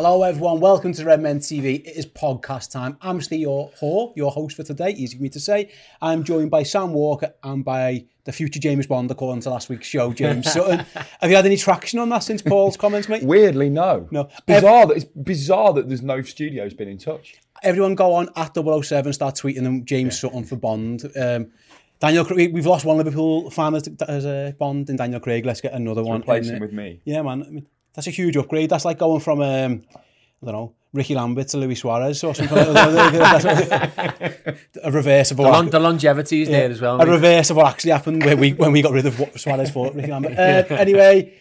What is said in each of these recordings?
Hello, everyone. Welcome to Red Men TV. It is podcast time. I'm Steve your whore, your host for today. Easy for me to say. I'm joined by Sam Walker and by the future James Bond, according to last week's show, James Sutton. Have you had any traction on that since Paul's comments, mate? Weirdly, no. No. It's bizarre that it's bizarre that there's no studio's been in touch. Everyone go on at 007, start tweeting them James Sutton for Bond. Um, Daniel, Craig, we've lost one Liverpool fan as, as a Bond in Daniel Craig. Let's get another one. Replace him with me. Yeah, man. I mean, that's a huge upgrade. That's like going from, um, I don't know, Rickie Lambert to Luis Suarez or something. like that. a reverse of The, what, long, the longevity is there as well. a mate. reverse of what actually happened when we when we got rid of what Suarez for Rickie Lambert. Uh, anyway,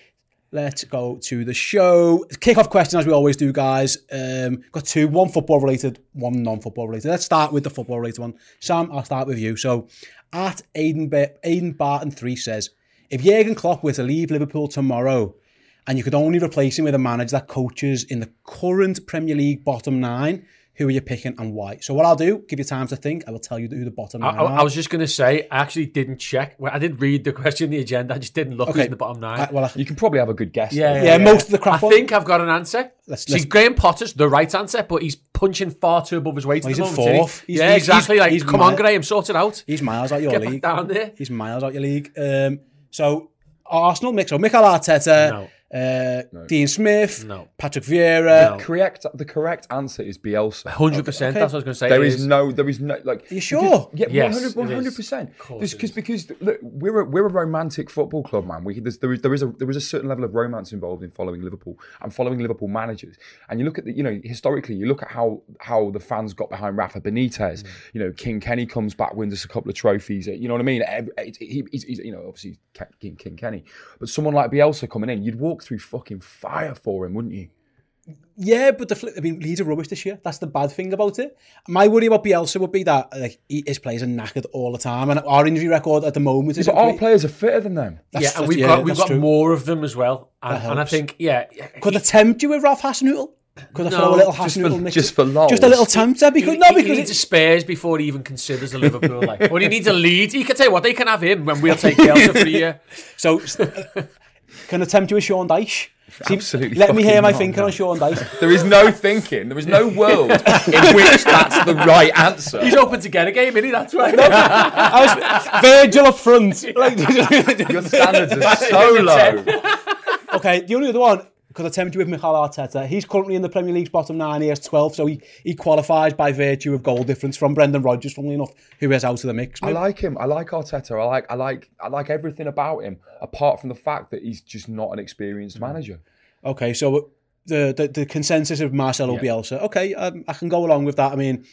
let's go to the show. Kick off question as we always do, guys. Um, got two, one football related, one non-football related. Let's start with the football related one. Sam, I'll start with you. So, at Aiden, ba- Aiden Barton three says, if Jurgen Klopp were to leave Liverpool tomorrow, and you could only replace him with a manager that coaches in the current Premier League bottom nine, who are you picking and why? So what I'll do, give you time to think. I will tell you who the bottom I, nine I, are. I was just going to say, I actually didn't check. Well, I didn't read the question, the agenda. I just didn't look Okay. who's in the bottom nine. I- well, I- You can probably have a good guess. yeah, though. yeah, most of the crap I one. think I've got an answer. Let's- See, let's- Graham Potter's the right answer, but he's punching far too above his weight Well, at he's in moment. isn't he? fourth. He's- yeah, he's- exactly. he's- like, he's come on. Graham, sort it out. He's miles out your Get back league. down there. He's miles out your league. Um, so Arsenal mix. So Mikel Arteta, No. Uh, Dean Smith, No. Patrick Vieira. No. Correct. The correct answer is Bielsa. Hundred percent. That's what I was going to say. There It is no, there is no, like. Are you sure? Yeah, Yes, 100 it is. percent. Of course it Because because look, we're a, we're a romantic football club, man. We there's, there is there is a there is a certain level of romance involved in following Liverpool and following Liverpool managers. And you look at the you know historically, you look at how how the fans got behind Rafa Benitez. Mm. You know, King Kenny comes back, wins us a couple of trophies. You know what I mean? He, he's, he's you know obviously King, King Kenny, but someone like Bielsa coming in, you'd walk through fucking fire for him, wouldn't you? Yeah, but the flip, I mean, Leeds are rubbish this year. That's the bad thing about it. My worry about Bielsa would be that like he, his players are knackered all the time, and our injury record at the moment is But our players are fitter than them. Yeah, and we've yeah, got we've got true. more of them as well. And, and I think, yeah, Could I tempt you with Ralph Hasenhüttl? Could I No, throw a little just Hasenhüttl mix? just for lols. Just a little tempter because he, no, he because needs a it, Spurs before he even considers a Liverpool. Like, or he needs a lead. He can tell you what they can have him when we'll take Bielsa for a year. so. Can I tempt you with Sean Dyche? See, Absolutely Let me hear my not, thinking no. on Sean Dyche. There is no thinking. There is no world in which that's the right answer. He's open to get a game, isn't he? That's why. I was Virgil up front. Like, Your standards are so low. okay, the only other one, because I tempt you with Mikel Arteta, he's currently in the Premier League's bottom nine, he has 12, so he, he qualifies by virtue of goal difference from Brendan Rodgers, funnily enough, who is out of the mix. I like him. I like Arteta. I like. I like. I like everything about him, apart from the fact that he's just not an experienced manager. Okay, so the, the, the consensus of Marcelo Bielsa, okay, um, I can go along with that. I mean,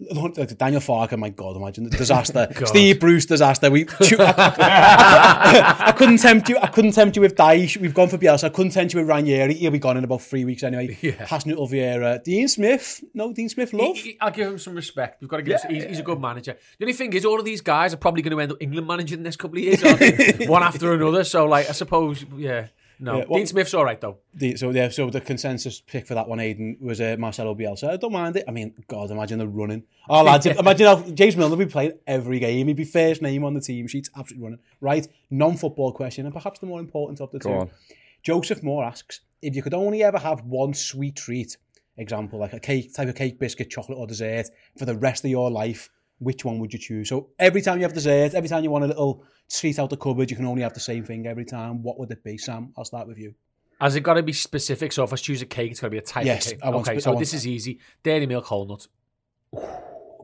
Daniel Farke, my God, imagine the disaster. Steve Bruce disaster. We, I, I couldn't tempt you. I couldn't tempt you with Dyche. We've gone for Bielsa. I couldn't tempt you with Ranieri. He'll be gone in about three weeks anyway. Yeah. Hasn't Vieira. Dean Smith. No, Dean Smith. Love. He- he- I'll give him some respect. We've got to give. him, he's, he's a good manager. The only thing is, all of these guys are probably going to end up England managing the next couple of years, one after another. So, like, I suppose, yeah. No, Yeah, well- Dean Smith's all right though. The, so yeah, so the consensus pick for that one, Aiden, was uh, Marcelo Bielsa. I don't mind it. I mean, God, imagine the running. Oh lads, imagine how James Milner would be playing every game. He'd be first name on the team sheet, absolutely running. Right, non-football question, and perhaps the more important of the Go two. on. Joseph Moore asks, if you could only ever have one sweet treat, example, like a cake type of cake, biscuit, chocolate, or dessert for the rest of your life, which one would you choose? So every time you have dessert, every time you want a little treat out of the cupboard, you can only have the same thing every time. What would it be, Sam? I'll start with you. Has it got to be specific? So if I choose a cake, it's got to be a type Yes, of cake. I want okay, spe- so want- this is easy. Dairy milk whole nut.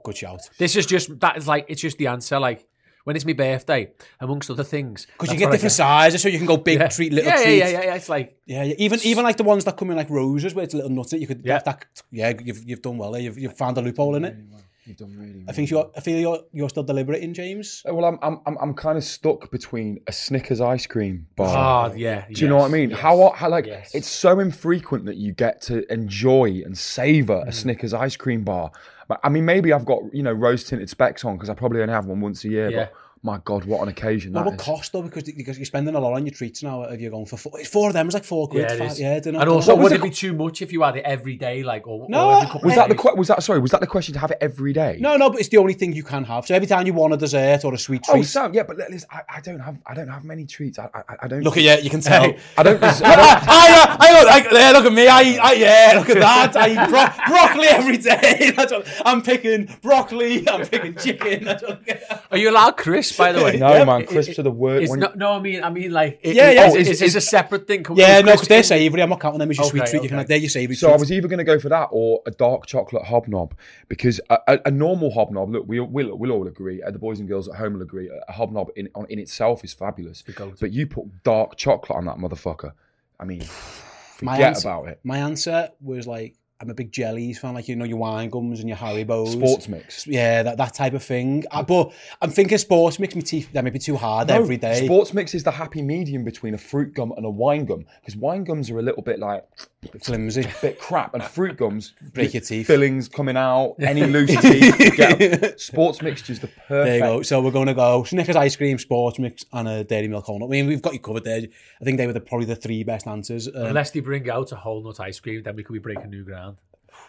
Good shout. This is just that is like it's just the answer. Like when it's my birthday, amongst other things. Because you get what I different sizes, so you can go big Yeah. treat, little yeah, yeah, treat. yeah, yeah, yeah. It's like Yeah, yeah. Even even like the ones that come in like roses, where it's a little nutty. You could Yeah. yeah, that, yeah. You've you've done well. There. You've you've found a loophole in it. You've done really. I think you're. I feel you're you're still deliberating, James. Uh, well, I'm I'm I'm, I'm kind of stuck between a Snickers ice cream bar. oh yeah. Do you know what I mean? How how like yes. it's so infrequent that you get to enjoy and savor Mm. a Snickers ice cream bar. But, I mean, maybe I've got you know rose tinted specs on because I probably only have one once a year. Yeah. But my God, what an occasion What that about is. cost though? Because because you're spending a lot on your treats now. If you're going for four, four of them, it's like four quid. Yeah, it five, is. yeah. Don't know, And also, would the it be too much if you had it every day, like or, No, or every couple Was of that the days? que- was that sorry? Was that the question to have it every day? No, no, but it's the only thing you can have. So every time you want a dessert or a sweet Oh, treat, Sam, yeah, but listen, I, I don't have I don't have many treats. I I, I don't look at you, you can tell. I don't. I don't I, I, I, look, I, there, look at me. I, I, yeah, look at that. I eat bro- broccoli every day. That's what, I'm picking broccoli. I'm picking chicken. That's what, Are you allowed Chris? By the way, no, Yeah, man, it- crisps are the word. It's when no, no, I mean, I mean, like, it, Yeah, yeah. Is, Oh, is, is- is a separate thing? Come- yeah, no, because they're in- savoury. I'm not counting them as your sweet Okay, treat. You can, okay. they're your savoury So I was either going to go for that or a dark chocolate hobnob because a, a, a normal hobnob, look, we, we'll, we'll all agree, uh, the boys and girls at home will agree, a hobnob in, on, in itself is fabulous. But you put dark chocolate on that motherfucker. I mean, My forget answer, about it. My answer was like, I'm a big jellies fan, like you know your wine gums and your Haribo's. Sports mix. Yeah, that, that type of thing. Uh, but I'm thinking sports mix my teeth. That may be too hard No, every day. Sports mix is the happy medium between a fruit gum and a wine gum because wine gums are a little bit like Flimsy. a bit crap, and fruit gums Break your teeth. fillings coming out, any loose teeth. you Get sports mixture's the perfect. There you go. So we're going to go Snickers ice cream, sports mix, and a dairy milk whole nut. I mean, we've got you covered there. I think they were the, probably the three best answers. Um, Unless they bring out a whole nut ice cream, then we could be breaking new ground.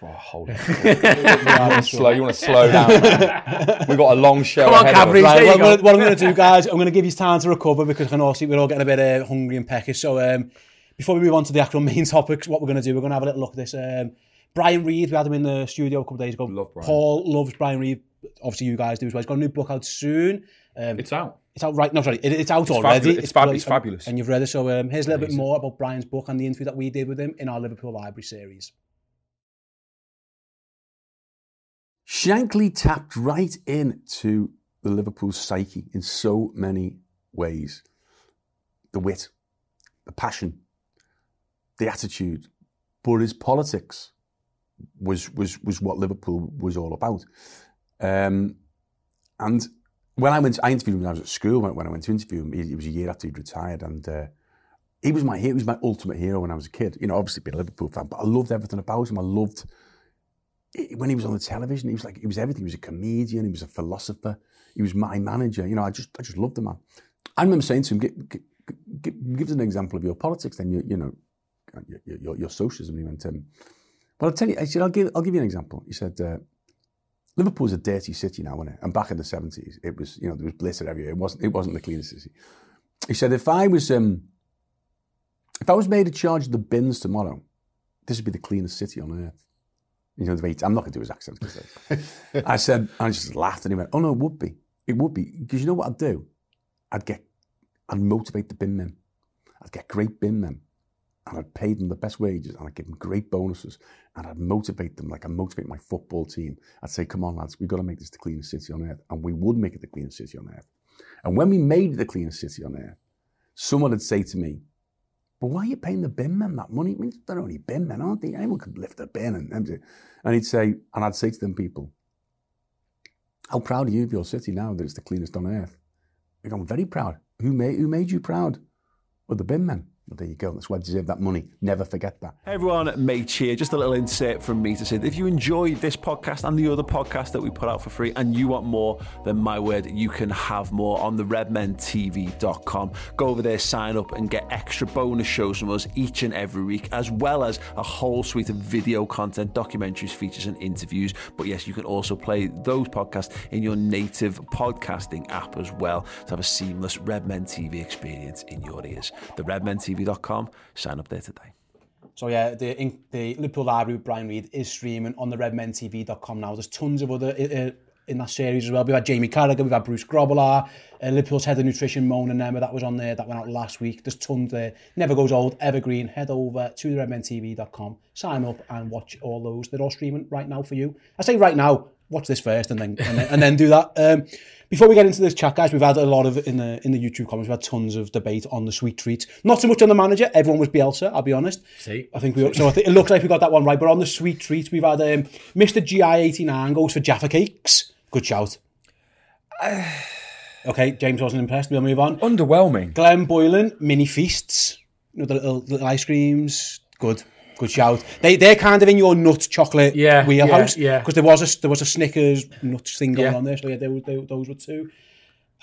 Oh, hold it. you, want to slow, you want to slow down. man. We've got a long show Come on, ahead of us. Cadbury's. Right, what, I'm go. gonna, what I'm going to do, guys, I'm going to give you time to recover because I can all see we're all getting a bit uh, hungry and peckish. So um, before we move on to the actual main topics, what we're going to do, we're going to have a little look at this. Um, Brian Reed, we had him in the studio a couple of days ago. Love Brian. Paul loves Brian Reed. Obviously, you guys do as well. He's got a new book out soon. Um, It's out. It's out right. No, sorry, it, it's out It's already. fabulous. It's fab- it's fabulous. And you've read it. So um, here's a little bit more about Brian's book and the interview that we did with him in our Liverpool Library series. Shankly tapped right into the Liverpool psyche in so many ways. The wit, the passion, the attitude, but his politics was was was what Liverpool was all about. Um, and when I went, I interviewed him when I was at school. When, when I went to interview him, it was a year after he'd retired, and uh, he was my. He was my ultimate hero when I was a kid. You know, obviously being a Liverpool fan, but I loved everything about him. I loved when he was on the television, he was like he was everything. He was a comedian, he was a philosopher, he was my manager. You know, I just I just loved the man. I remember saying to him, "Give, us an example of your politics, then you you know, your, your, your socialism." He went, um, "Well, I'll tell you." I said, "I'll give I'll give you an example." He said, uh, "Liverpool's a dirty city now, isn't it? And back in the seventies, it was you know there was blitter everywhere. It wasn't it wasn't the cleanest city." He said, "If I was um, if I was made in charge the bins tomorrow, this would be the cleanest city on earth." You know, the way I'm not going to do his accent. I said, I just laughed, and he went, "Oh no, it would be. It would be because you know what I'd do? I'd get, I'd motivate the bin men. I'd get great bin men, and I'd pay them the best wages, and I'd give them great bonuses, and I'd motivate them like I motivate my football team. I'd say, "Come on, lads, we've got to make this the cleanest city on earth," and we would make it the cleanest city on earth. And when we made it the cleanest city on earth, someone would say to me, but why are you paying the bin men that money? I mean, they're only bin men, aren't they? Anyone could lift a bin and empty. And he'd say, and I'd say to them people, how proud are you of your city now that it's the cleanest on earth? They go, I'm very proud. Who made, who made you proud? Well, the bin men. There you go. That's why I deserve that money. Never forget that. Hey everyone, Mate here. Just a little insert from me to say that if you enjoy this podcast and the other podcast that we put out for free and you want more, then my word, you can have more on the redmentv.com. Go over there, sign up and get extra bonus shows from us each and every week, as well as a whole suite of video content, documentaries, features and interviews. But yes, you can also play those podcasts in your native podcasting app as well to have a seamless Redmen TV experience in your ears. The LiverpoolTV.com. Sign up there today. So yeah, the, the Liverpool Library with Brian Reed is streaming on the redmentv.com now. There's tons of other uh, in that series as well. We've had Jamie Carragher, we've had Bruce Grobbelaar, uh, Liverpool's head of nutrition, Mona Nema, that was on there, that went out last week. There's tons there. Never goes old, evergreen. Head over to the redmentv.com, sign up and watch all those. They're all streaming right now for you. I say right now, watch this first and then and then, and then do that. Um, before we get into this chat, guys, we've had a lot of in the in the YouTube comments. We've had tons of debate on the sweet treats. Not so much on the manager. Everyone was Bielsa. I'll be honest. See? I think we. So I think it looks like we got that one right. But on the sweet treats, we've had um, Mr. GI89 goes for Jaffa cakes. Good shout. okay, James wasn't impressed. We'll move on. Underwhelming. Glenn Boylan, mini feasts. You know, the little, little ice creams. Good. Good shout. They they're kind of in your nut chocolate Yeah, wheelhouse. yeah, yeah. Because there was a there was a Snickers nuts thing going Yeah. on there. So yeah, they, they, those were two.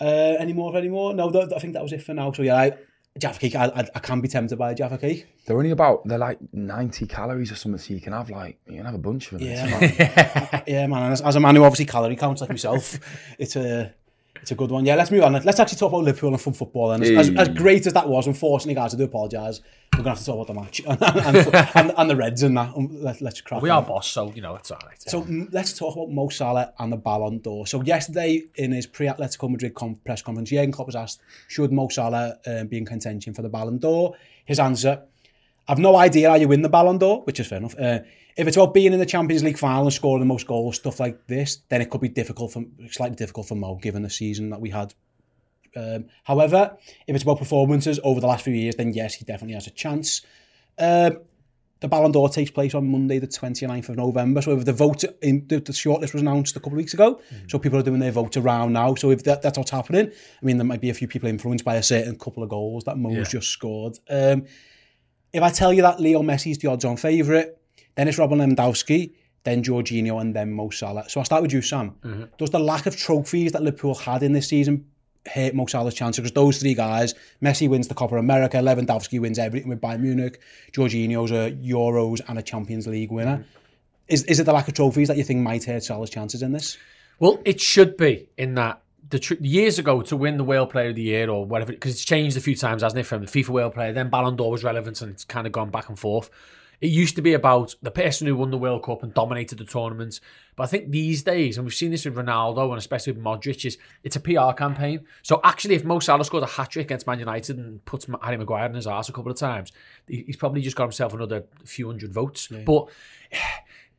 Uh, any more? Any more? No, th- I think that was it for now. So yeah, I, Jaffa cake. I, I, I can be tempted by a Jaffa cake. They're only about they're like ninety calories or something, so you can have like you can have a bunch of them. Yeah, man. yeah, man. As, as a man who obviously calorie counts like myself, it's a it's a good one. Yeah, let's move on. Let's actually talk about Liverpool and fun football. And as, as, as great as that was, unfortunately, guys, I do apologise. We're gonna have to talk about the match and, and, and, and the Reds and that. Um, Let, let's crack. We on. are boss, so you know it's all right. So mm, let's talk about Mo Salah and the Ballon d'Or. So yesterday in his pre-Atletico Madrid com- press conference, Jurgen Klopp was asked, should Mo Salah um, be in contention for the Ballon d'Or? His answer, I've no idea how you win the Ballon d'Or, which is fair enough. Uh, if it's about being in the Champions League final and scoring the most goals, stuff like this, then it could be difficult for slightly difficult for Mo given the season that we had. Um, however, if it's about performances over the last few years, then yes, he definitely has a chance. Um, the Ballon d'Or takes place on Monday, the 29th of November. So if the vote in the, the shortlist was announced a couple of weeks ago, so people are doing their vote around now. So if that, that's what's happening, I mean, there might be a few people influenced by a certain couple of goals that Mo's Yeah. just scored. Um, if I tell you that Leo Messi's the odds-on favourite, then it's Robin Lewandowski, then Jorginho, and then Mo Salah. So I'll start with you, Sam. Mm-hmm. Does the lack of trophies that Liverpool had in this season hurt Mo Salah's chances? Because those three guys, Messi wins the Copa America, Lewandowski wins everything with Bayern Munich, Jorginho's a Euros and a Champions League winner. Mm-hmm. Is, is it the lack of trophies that you think might hurt Salah's chances in this? Well, it should be in that the tr- years ago to win the World Player of the Year or whatever, because it's changed a few times, hasn't it? From the FIFA World Player, then Ballon d'Or was relevant, and it's kind of gone back and forth. It used to be about the person who won the World Cup and dominated the tournament, but I think these days, and we've seen this with Ronaldo and especially with Modric, is it's a PR campaign. So actually, if Mo Salah scored a hat trick against Man United and puts Harry Maguire in his arse a couple of times, he's probably just got himself another few hundred votes. But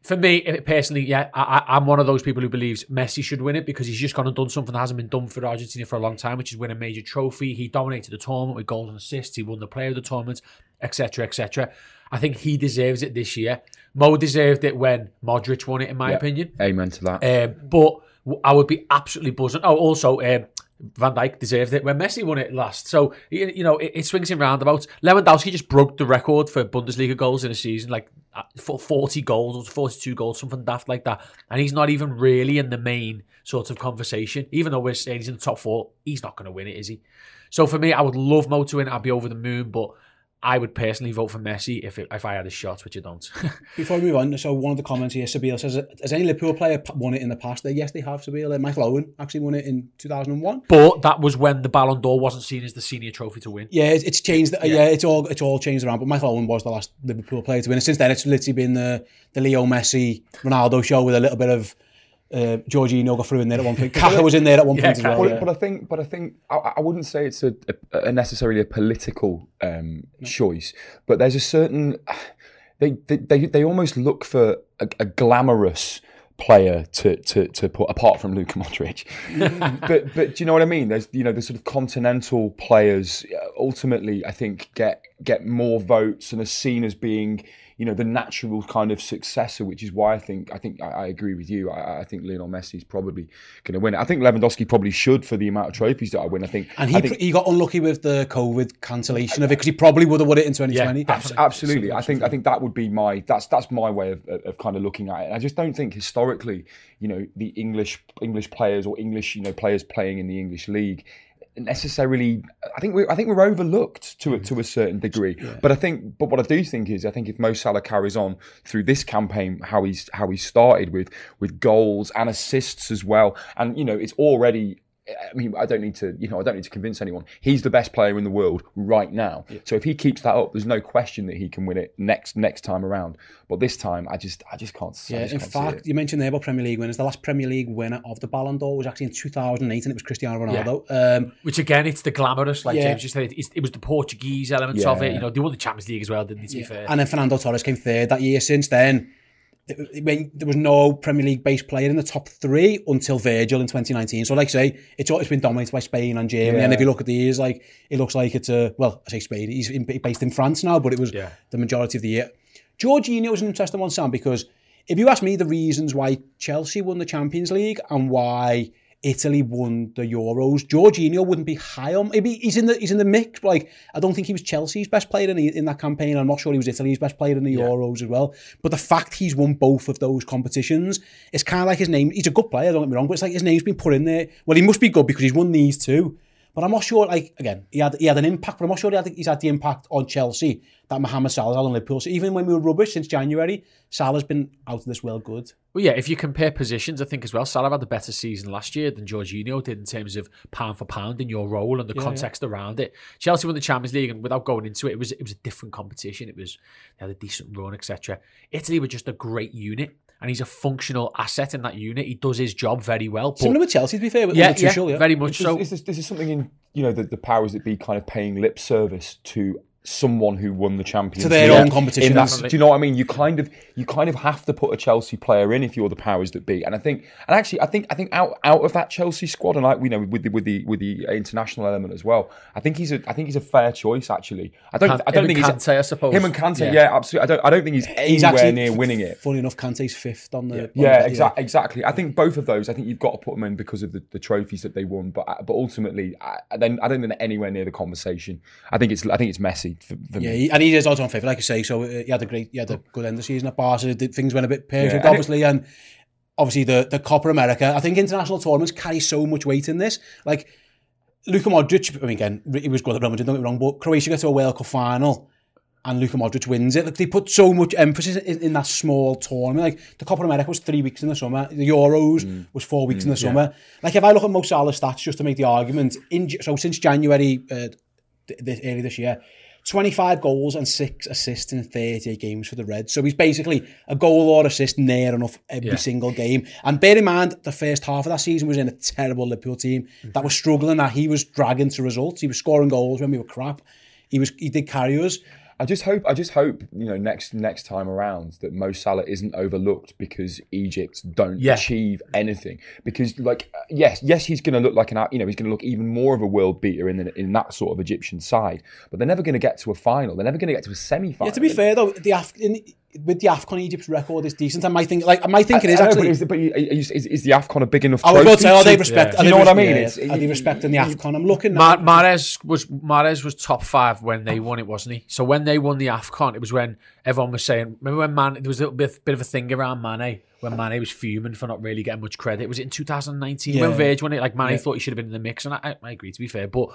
for me, eh, personally, yeah, I, I- I'm one of those people who believes Messi should win it because he's just gone and done something that hasn't been done for Argentina for a long time, which is win a major trophy. He dominated the tournament with goals and assists. He won the player of the tournament, etc., etc. I think he deserves it this year. Mo deserved it when Modric won it, in my Yeah. opinion. Amen to that. Um, but I would be absolutely buzzing. Oh, also, um, Van Dijk deserved it when Messi won it last. So, you, know, it, it swings in roundabouts. Lewandowski just broke the record for Bundesliga goals in a season, like uh, for 40 goals or 42 goals, something daft like that. And he's not even really in the main sort of conversation. Even though we're saying he's in the top four, he's not going to win it, is he? So for me, I would love Mo to win. I'd be over the moon, but I would personally vote for Messi if it, if I had a shot, which I don't. Before we move on, so one of the comments here, Sabine says, has any Liverpool player won it in the past? Uh, Yes, they have, Sabine. Uh, Michael Owen actually won it in 2001. but that was when the Ballon d'Or wasn't seen as the senior trophy to win. Yeah, it, it's changed. uh, Yeah. it's all it's all changed around. But Michael Owen was the last Liverpool player to win. And since then, it's literally been the the Leo Messi Ronaldo show with a little bit of uh, Jorginho got through in there at one point. Kaka was in there at one Yeah, point as well. But, yeah. but I think, but I think, I, I wouldn't say it's a, a, a necessarily a political um, choice, but there's a certain they they they, they almost look for a, a glamorous player to, to to put apart from Luka Modric. but but do you know what I mean? There's you know the sort of continental players uh, ultimately I think get get more votes and are seen as being you know the natural kind of successor, which is why I think I think I, I agree with you. I, I think Lionel Messi is probably going to win it. I think Lewandowski probably should for the amount of trophies that I win. I think and he I think, he got unlucky with the COVID cancellation of it because he probably would have won it in 2020. Yeah, Absolutely, I think I think that would be my that's that's my way of, of, of kind of looking at it. I just don't think historically, you know, the English English players or English you know players playing in the English league necessarily. I think we I think we're overlooked to a, mm. to a certain degree. But I think but what I do think is I think if Mo Salah carries on through this campaign how he's how he started with with goals and assists as well, and you know it's already I mean, I don't need to, you know, I don't need to convince anyone. He's the best player in the world right now. So if he keeps that up, there's no question that he can win it next next time around. But this time, I just, I just can't. I Yeah, just in can't see fact, it. you mentioned there about Premier League winners. The last Premier League winner of the Ballon d'Or was actually in 2008, and it was Cristiano Ronaldo. Um, Which again, it's the glamorous, like Yeah. James just said. It, it was the Portuguese elements of it. You know, they won the Champions League as well, didn't they? To be fair, and then Fernando Torres came third that year. Since then, it- it- when there was no Premier League based player in the top three until Virgil in 2019. So, like I say, it's always been dominated by Spain and Germany. And if you look at the years, like it looks like it's a well, I say Spain. He's in, based in France now, but it was Yeah. the majority of the year. Jorginho was an interesting one, Sam, because if you ask me the reasons why Chelsea won the Champions League and why Italy won the Euros, Jorginho wouldn't be high on. Maybe he's in the he's in the mix. But like I don't think he was Chelsea's best player in, the, in that campaign. I'm not sure he was Italy's best player in the Euros as well. But the fact he's won both of those competitions, it's kind of like his name. He's a good player, don't get me wrong, but it's like his name's been put in there. Well, he must be good because he's won these two. But I'm not sure. Like again, he had he had an impact, but I'm not sure he had, he's had the impact on Chelsea that Mohamed Salah's had on Liverpool. So even when we were rubbish since January, Salah's been out of this world good. Well, yeah, if you compare positions, I think as well, Salah had the better season last year than Jorginho did in terms of pound for pound in your role and the context around it. Chelsea won the Champions League, and without going into it, it was it was a different competition. It was they had a decent run, etc. Italy were just a great unit, and he's a functional asset in that unit. He does his job very well. But Similar with Chelsea, to be fair, with yeah, under yeah, Tuchel, yeah, very much This, so. this, is, this is something in you know the, the powers that be kind of paying lip service to someone who won the Champions To their League. own competition. That- do you know what I mean? You kind of you kind of have to put a Chelsea player in if you're the powers that be. And I think and actually I think I think out out of that Chelsea squad and like we know with the with the with the international element as well. I think he's a I think he's a fair choice actually. I don't Kan- I don't think and he's Kante, I suppose. him and Kante. Yeah. Yeah, absolutely. I don't I don't think he's anywhere he's actually near winning it. Funny enough, Kante's fifth on the. on Yeah, exactly. Exactly. I think both of those. I think you've got to put them in because of the, the trophies that they won. But but ultimately, I, I don't I don't think they're anywhere near the conversation. I think it's I think it's for, for Yeah, he, and he is odds on favourite, like I say. So uh, he had a great, he had a good end of the season at Barca. Did, things went a bit pear Yeah, shaped, and it- obviously, and obviously the the Copa America. I think international tournaments carry so much weight in this. Like Luka Modric, I mean, again, he was good at Real Madrid, don't get me wrong, but Croatia get to a World Cup final. And Luka Modric wins it. Like they put so much emphasis in, in that small tournament. Like the Copa America was three weeks in the summer. The Euros was four weeks in the summer. Like if I look at Mo Salah's stats, just to make the argument, in so since January uh, th- this, early this year, 25 goals and six assists in 38 games for the Reds. So he's basically a goal or assist near enough every yeah. single game. And bear in mind, the first half of that season was in a terrible Liverpool team mm-hmm. that was struggling, that he was dragging to results. He was scoring goals when we were crap. He was he did carry us. I just hope I just hope you know next next time around that Mo Salah isn't overlooked because Egypt don't Yeah. achieve anything. Because like uh, yes yes he's going to look like an you know he's going to look even more of a world beater in the, in that sort of Egyptian side. But they're never going to get to a final. They're never going to get to a semi final. Yeah, to be fair though, the Af- in, with the Afcon Egypt's record is decent. I might think like I might think it is I know, actually. But, is, but is, is, is the Afcon a big enough? Oh, I was about to say, are they respect? Do are you they know what I mean? yeah, It's- yeah. Are they respecting the Afcon? I'm looking. Ma- at Mahrez was Mahrez was top five when they won it, wasn't he? So when they won the Afcon, it was when everyone was saying. Remember when Man? There was a little bit, bit of a thing around Mane when Mane was fuming for not really getting much credit. Was it in 2019 Yeah. when Verge won it? Like Mane Yeah. thought he should have been in the mix, and I, I, I agree to be fair. But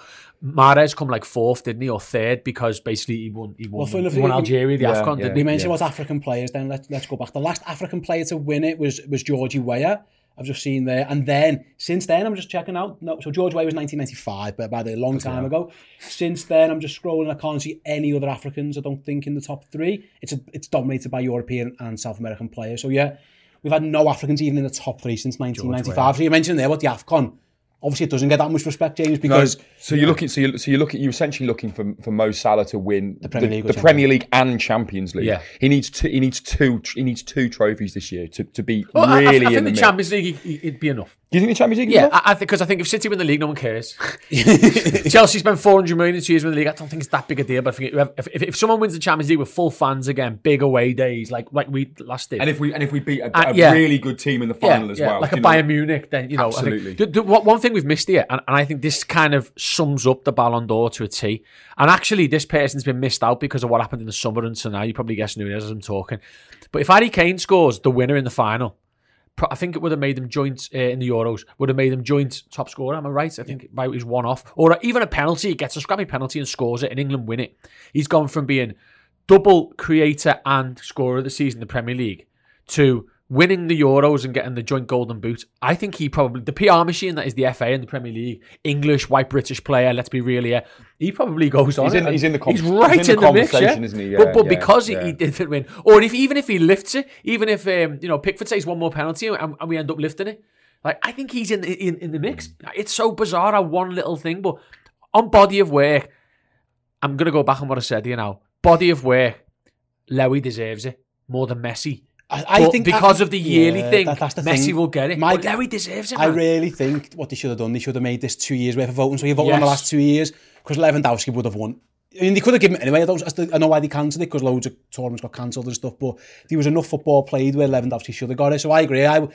Mahrez come like fourth, didn't he, or third because basically he won. He won, Well, for- he won for- Algeria the yeah, Afcon, yeah. didn't we he? mentioned about African players. Then let's let's go back. The last African player to win it was was Georgie Weah. I've just seen there, and then since then I'm just checking out. No, so George Weah was 1995, but by the a long time ago. Since then, I'm just scrolling. I can't see any other Africans. I don't think in the top three. It's a, it's dominated by European and South American players. So yeah, we've had no Africans even in the top three since 1995. So you mentioned there what the Afcon. Obviously, it doesn't get that much respect, James, No, because so you're looking. So you're, so you're looking. You're essentially looking for, for Mo Salah to win the Premier League or the, Premier League and Champions League. Yeah. he needs two. He needs two. He needs two trophies this year to, to be Well, I- I, really I, think in the, the. Champions League it'd be enough. Do you think the Champions League? Yeah, enough? I, I think because I think if City win the league, no one cares. Chelsea spent 400 million in two years to win the league. I don't think it's that big a deal. But I think if, if, if someone wins the Champions League with full fans again, big away days like like we last did, and if we and if we beat a, Uh, a yeah. really good team in the final as well, like a you know? Bayern Munich, then you know. Absolutely. I think, the, the, what- one thing we've missed here, and, and I think this kind of sums up the Ballon d'Or to a T. And actually, this person's been missed out because of what happened in the summer until now. You probably guess Nunes as I'm talking. But if Harry Kane scores the winner in the final, I think it would have made them joint uh, in the Euros. Would have made them joint top scorer. Am I right? I think right, he's one off, or even a penalty. He gets a scrappy penalty and scores it, and England win it. He's gone from being double creator and scorer of the season in the Premier League to winning the Euros and getting the joint golden boot, I think he probably the PR machine that is the FA and the Premier League, English white British player. Let's be real here. He probably goes on. He's in- he's in the con- He's he's right in the in the, mix, yeah. conversation, isn't he? Yeah, but but yeah, because he- he didn't win, or if even if he lifts it, even if um, you know Pickford says one more penalty and, and we end up lifting it, like I think he's in the, in in the mix. It's so bizarre how one little thing, but on body of work, I'm gonna go back on what I said. You know, body of work, Lewy deserves it more than Messi. I, I think because of the yearly yeah, thing, that- that's the Messi thing. will get it. My- but Lewy deserves it. I really think what they should have done, they should have made this two years worth of voting. So you voted on the last two years because Lewandowski would have won. I mean, they could have given it anyway. I, don't, I I know why they cancelled it because loads of tournaments got cancelled and stuff. But there was enough football played where Lewandowski should have got it. So I agree. I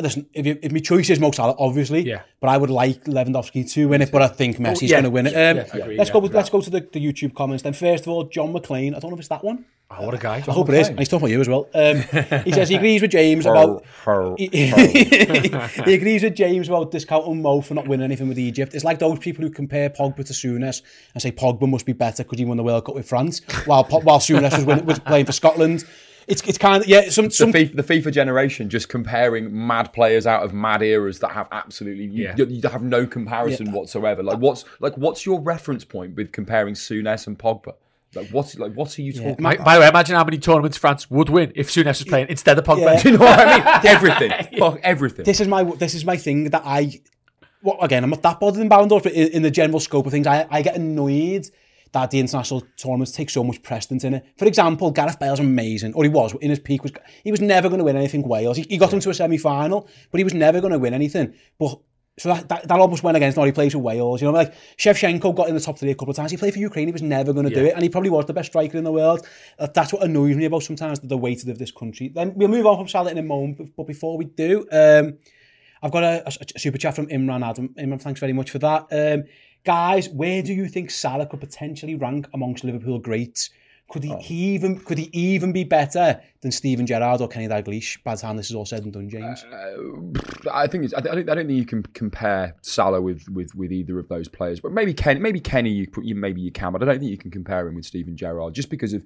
listen. If, you, if my choice is Mo Salah, obviously, Yeah. But I would like Lewandowski to win it. But I think Messi's yeah. going to win it. Um, Yeah, agree, let's yeah. go. With, let's go to the, the YouTube comments then. First of all, John McLean. I don't know if it's that one. Oh, what a guy. I hope it is. And he's talking about you as well. Um, he says he agrees with James about. he, he agrees with James about discounting Mo for not winning anything with Egypt. It's like those people who compare Pogba to Souness and say Pogba must be better because he won the World Cup with France, while Po- while Souness was, winning, was playing for Scotland. It's it's kind of yeah. Some the, FIFA, the FIFA generation just comparing mad players out of mad eras that have absolutely Yeah. you, you have no comparison whatsoever. Like what's like what's your reference point with comparing Souness and Pogba? Like what's like what are you talking? My, by the way, imagine how many tournaments France would win if Souness was playing instead of Pogba. Yeah. Do you know what I mean? Everything, Fuck everything. this is my this is my thing that I well again I'm not that bothered in Ballon d'Or, but in, in the general scope of things, I, I get annoyed that the international tournaments take so much precedence in it. For example, Gareth Bale's amazing, or he was in his peak. Was he was never going to win anything Wales. He, he got them to a semi final, but he was never going to win anything. But so that, that, that almost went against how he plays for Wales. You know, like Shevchenko got in the top three a couple of times. He played for Ukraine. He was never going to do it, and he probably was the best striker in the world. Uh, That's what annoys me about sometimes the weighted of this country. Then we'll move on from Salah in a moment, but before we do, um, I've got a, a- a super chat from Imran Adam. Imran, thanks very much for that. Um, guys, where do you think Salah could potentially rank amongst Liverpool greats? Could he, he even could he even be better than Steven Gerrard or Kenny Dalglish by the time this is all said and done, James? Uh, I think it's, I, th- I don't I don't think you can compare Salah with, with, with either of those players, but maybe Ken, maybe Kenny, you, put- you maybe you can, but I don't think you can compare him with Steven Gerrard just because of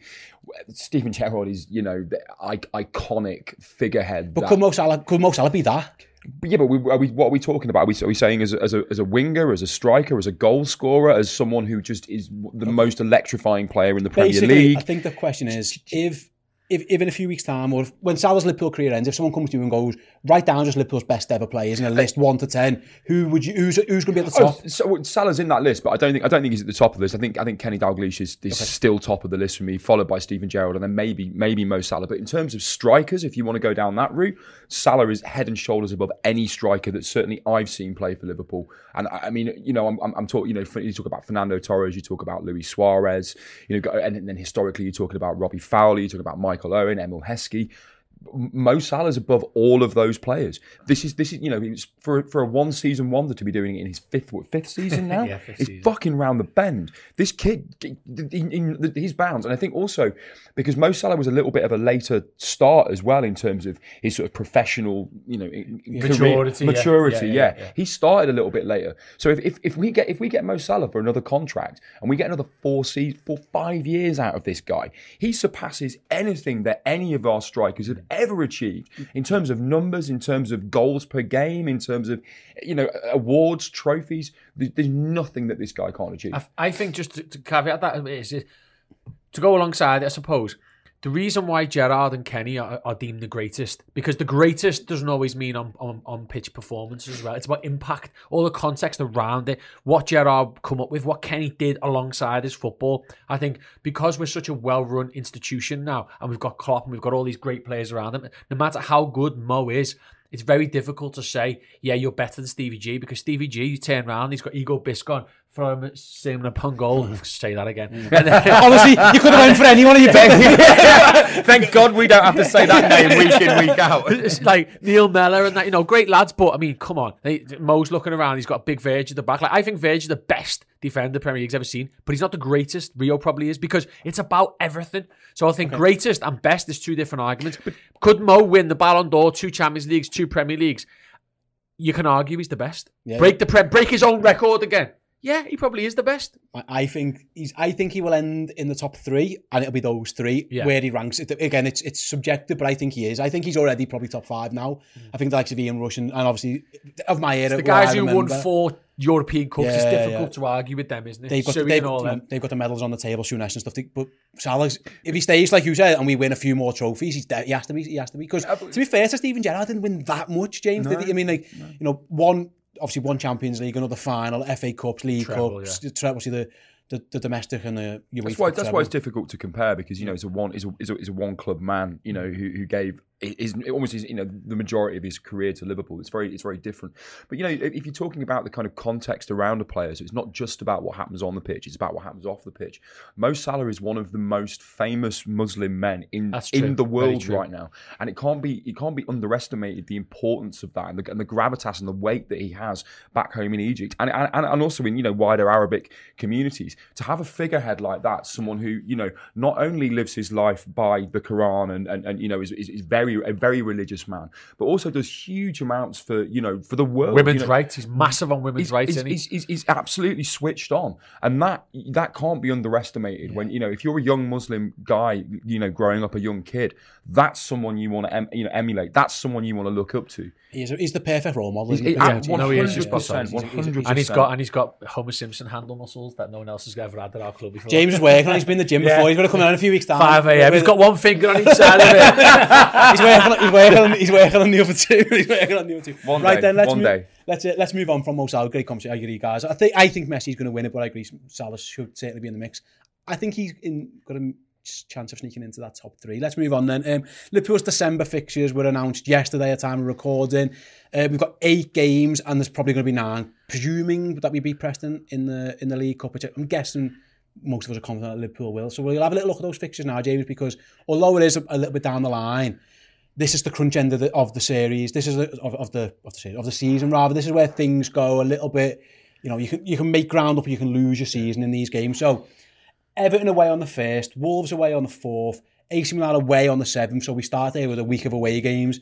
Steven Gerrard is you know the I- iconic figurehead. but that- could Mo Salah could Mo Salah be that? But yeah, but we, are we, what are we talking about? Are we, are we saying as a, as, a, as a winger, as a striker, as a goal scorer, as someone who just is the most electrifying player in the Premier Basically, League? I think the question is if. If, if in a few weeks' time, or if, when Salah's Liverpool career ends, if someone comes to you and goes, write down just Liverpool's best ever players in a list one to ten, who would you? Who's who's going to be at the oh, top? Oh, so Salah's in that list, but I don't think I don't think he's at the top of the list. I think I think Kenny Dalglish is, is still top of the list for me, followed by Steven Gerrard, and then maybe maybe Mo Salah. But in terms of strikers, if you want to go down that route, Salah is head and shoulders above any striker that certainly I've seen play for Liverpool. And I, I mean, you know, I'm, I'm, I'm talking. You know, you talk about Fernando Torres, you talk about Luis Suarez, you know, go- and then historically you're talking about Robbie Fowler, you talk about Michael Owen, Emile Heskey. Mo Salah's above all of those players. This is this is you know it's for for a one season wonder to be doing it in his fifth what, fifth season now. Yeah, fifth it's season. fucking round the bend. This kid, he- he's bounds, and I think also because Mo Salah was a little bit of a later start as well in terms of his sort of professional, you know, career- Maturity, yeah. maturity. Yeah, Yeah, yeah, yeah. he started a little bit later. So if, if, if we get if we get Mo Salah for another contract and we get another four se- four five years out of this guy, he surpasses anything that any of our strikers have ever achieved mm-hmm. in terms of numbers, in terms of goals per game, in terms of you know awards, trophies. There's, nothing that this guy can't achieve. I, I think just to, to caveat that is, to go alongside I suppose. The reason why Gerrard and Kenny are, are deemed the greatest, because the greatest doesn't always mean on, on, on pitch performance as well. It's about impact, all the context around it, what Gerrard come up with, what Kenny did alongside his football. I think because we're such a well run institution now, and we've got Klopp and we've got all these great players around him, no matter how good Mo is, it's very difficult to say, yeah, you're better than Stevie G because Stevie G, you turn around, he's got Igor Biscan from Simon upon goal. Mm. say that again. Mm. Then- Honestly, you could have went for anyone of your pick. Thank God we don't have to say that name week in week out. it's like Neil Mellor and that, you know, great lads. But I mean, come on, They- Mo's looking around. He's got a big Verge at the back. Like I think Verge is the best defender the Premier League's ever seen, but he's not the greatest. Rio probably is because it's about everything. So I think greatest and best is two different arguments. Could Mo win the Ballon d'Or, two Champions Leagues, two Premier Leagues? You can argue he's the best. Yeah. break the pre- break his own record again. Yeah, he probably is the best. I, I think he's. I think he will end in the top three, and it'll be those three Yeah. where he ranks. It, again, it's it's subjective, but I think he is. I think he's already probably top five now. Mm. I think the likes of Ian Rush and, and obviously of my era, The what guys who won remember, four European Cups, it's Yeah, difficult yeah. to argue with them, isn't it? They've got, Suey they've, and all them. they've got the medals on the table, Souness and stuff. But Salah's, if he stays like you said, and we win a few more trophies, he's de- he has to be. He has to be because to be fair to Steven Gerrard, didn't win that much. James, did he? I mean, like you know, one obviously one Champions League, another final, FA Cups, League Treble, Cups, tre- obviously the, the the domestic and the UEFA. That's why. That's treble. why it's difficult to compare because you know it's a one is a, is a, a one club man. You know mm. who, who gave is almost is, you know the majority of his career to Liverpool. It's very it's very different. But you know if if you're talking about the kind of context around a player, so it's not just about what happens on the pitch. It's about what happens off the pitch. Mo Salah is one of the most famous Muslim men in in the world right now, and it can't be it can't be underestimated the importance of that and the, and the gravitas and the weight that he has back home in Egypt and, and and also in you know wider Arabic communities to have a figurehead like that, someone who you know not only lives his life by the Quran and and, and you know is, is, is very a very religious man, but also does huge amounts for you know for the world. Women's you know. rights. He's massive on women's He's, rights, he's, he's, he's, he's absolutely switched on, and that that can't be underestimated. When you know, if you're a young Muslim guy, you know, growing up a young kid, that's someone you want to em, you know emulate. That's someone you want to look up to. He's, he's the perfect role model. He's, isn't he? he's Pretty at much. no, he is, he's 100%, 100%. and he's got and he's got Homer Simpson handle muscles that no one else has ever had at our club before. James is working on. He's been in the gym Yeah. before. He's going to come out in a few weeks time. five a.m. He's got one finger on each side of it. he's working. On, he's working. On, he's working on the other two. he's working on the other two. One right day, then, let's one move, day. Let's uh, let's move on from Mo Salah. Great conversation. I agree, guys. I think I think Messi's going to win it, but I agree Salah should certainly be in the mix. I think he's in got a chance of sneaking into that top three. Let's move on then. Um, Liverpool's December fixtures were announced yesterday at time of recording. Uh, we've got eight games, and there's probably going to be nine. Presuming that we beat Preston in the in the League Cup, which I'm guessing most of us are confident that Liverpool will. So we'll have a little look at those fixtures now, James, because although it is a little bit down the line, this is the crunch end of the, of the series. This is the, of, of the of the series, of the season rather. This is where things go a little bit. You know, you can you can make ground up, or you can lose your season in these games. So Everton away on the first, Wolves away on the fourth, AC Milan away on the seventh. So we start there with a week of away games.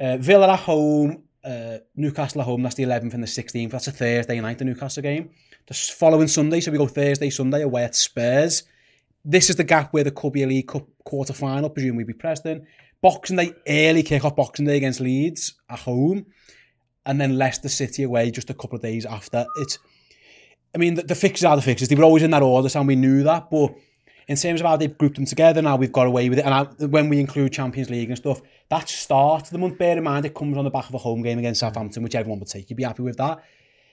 Uh, Villa at home, uh, Newcastle at home. That's the 11th and the 16th. That's a Thursday night, the Newcastle game. The following Sunday, so we go Thursday, Sunday away at Spurs. this is the gap where the Cubby League Cup quarter final, presumably be Preston. Boxing Day, early kick off Boxing Day against Leeds at home, and then Leicester City away just a couple of days after. It's, I mean, the, the fixes are the fixes. They were always in that order, and we knew that. But in terms of how they've grouped them together now, we've got away with it. And I, when we include Champions League and stuff, that start of the month, bear in mind, it comes on the back of a home game against Southampton, which everyone would take. You'd be happy with that.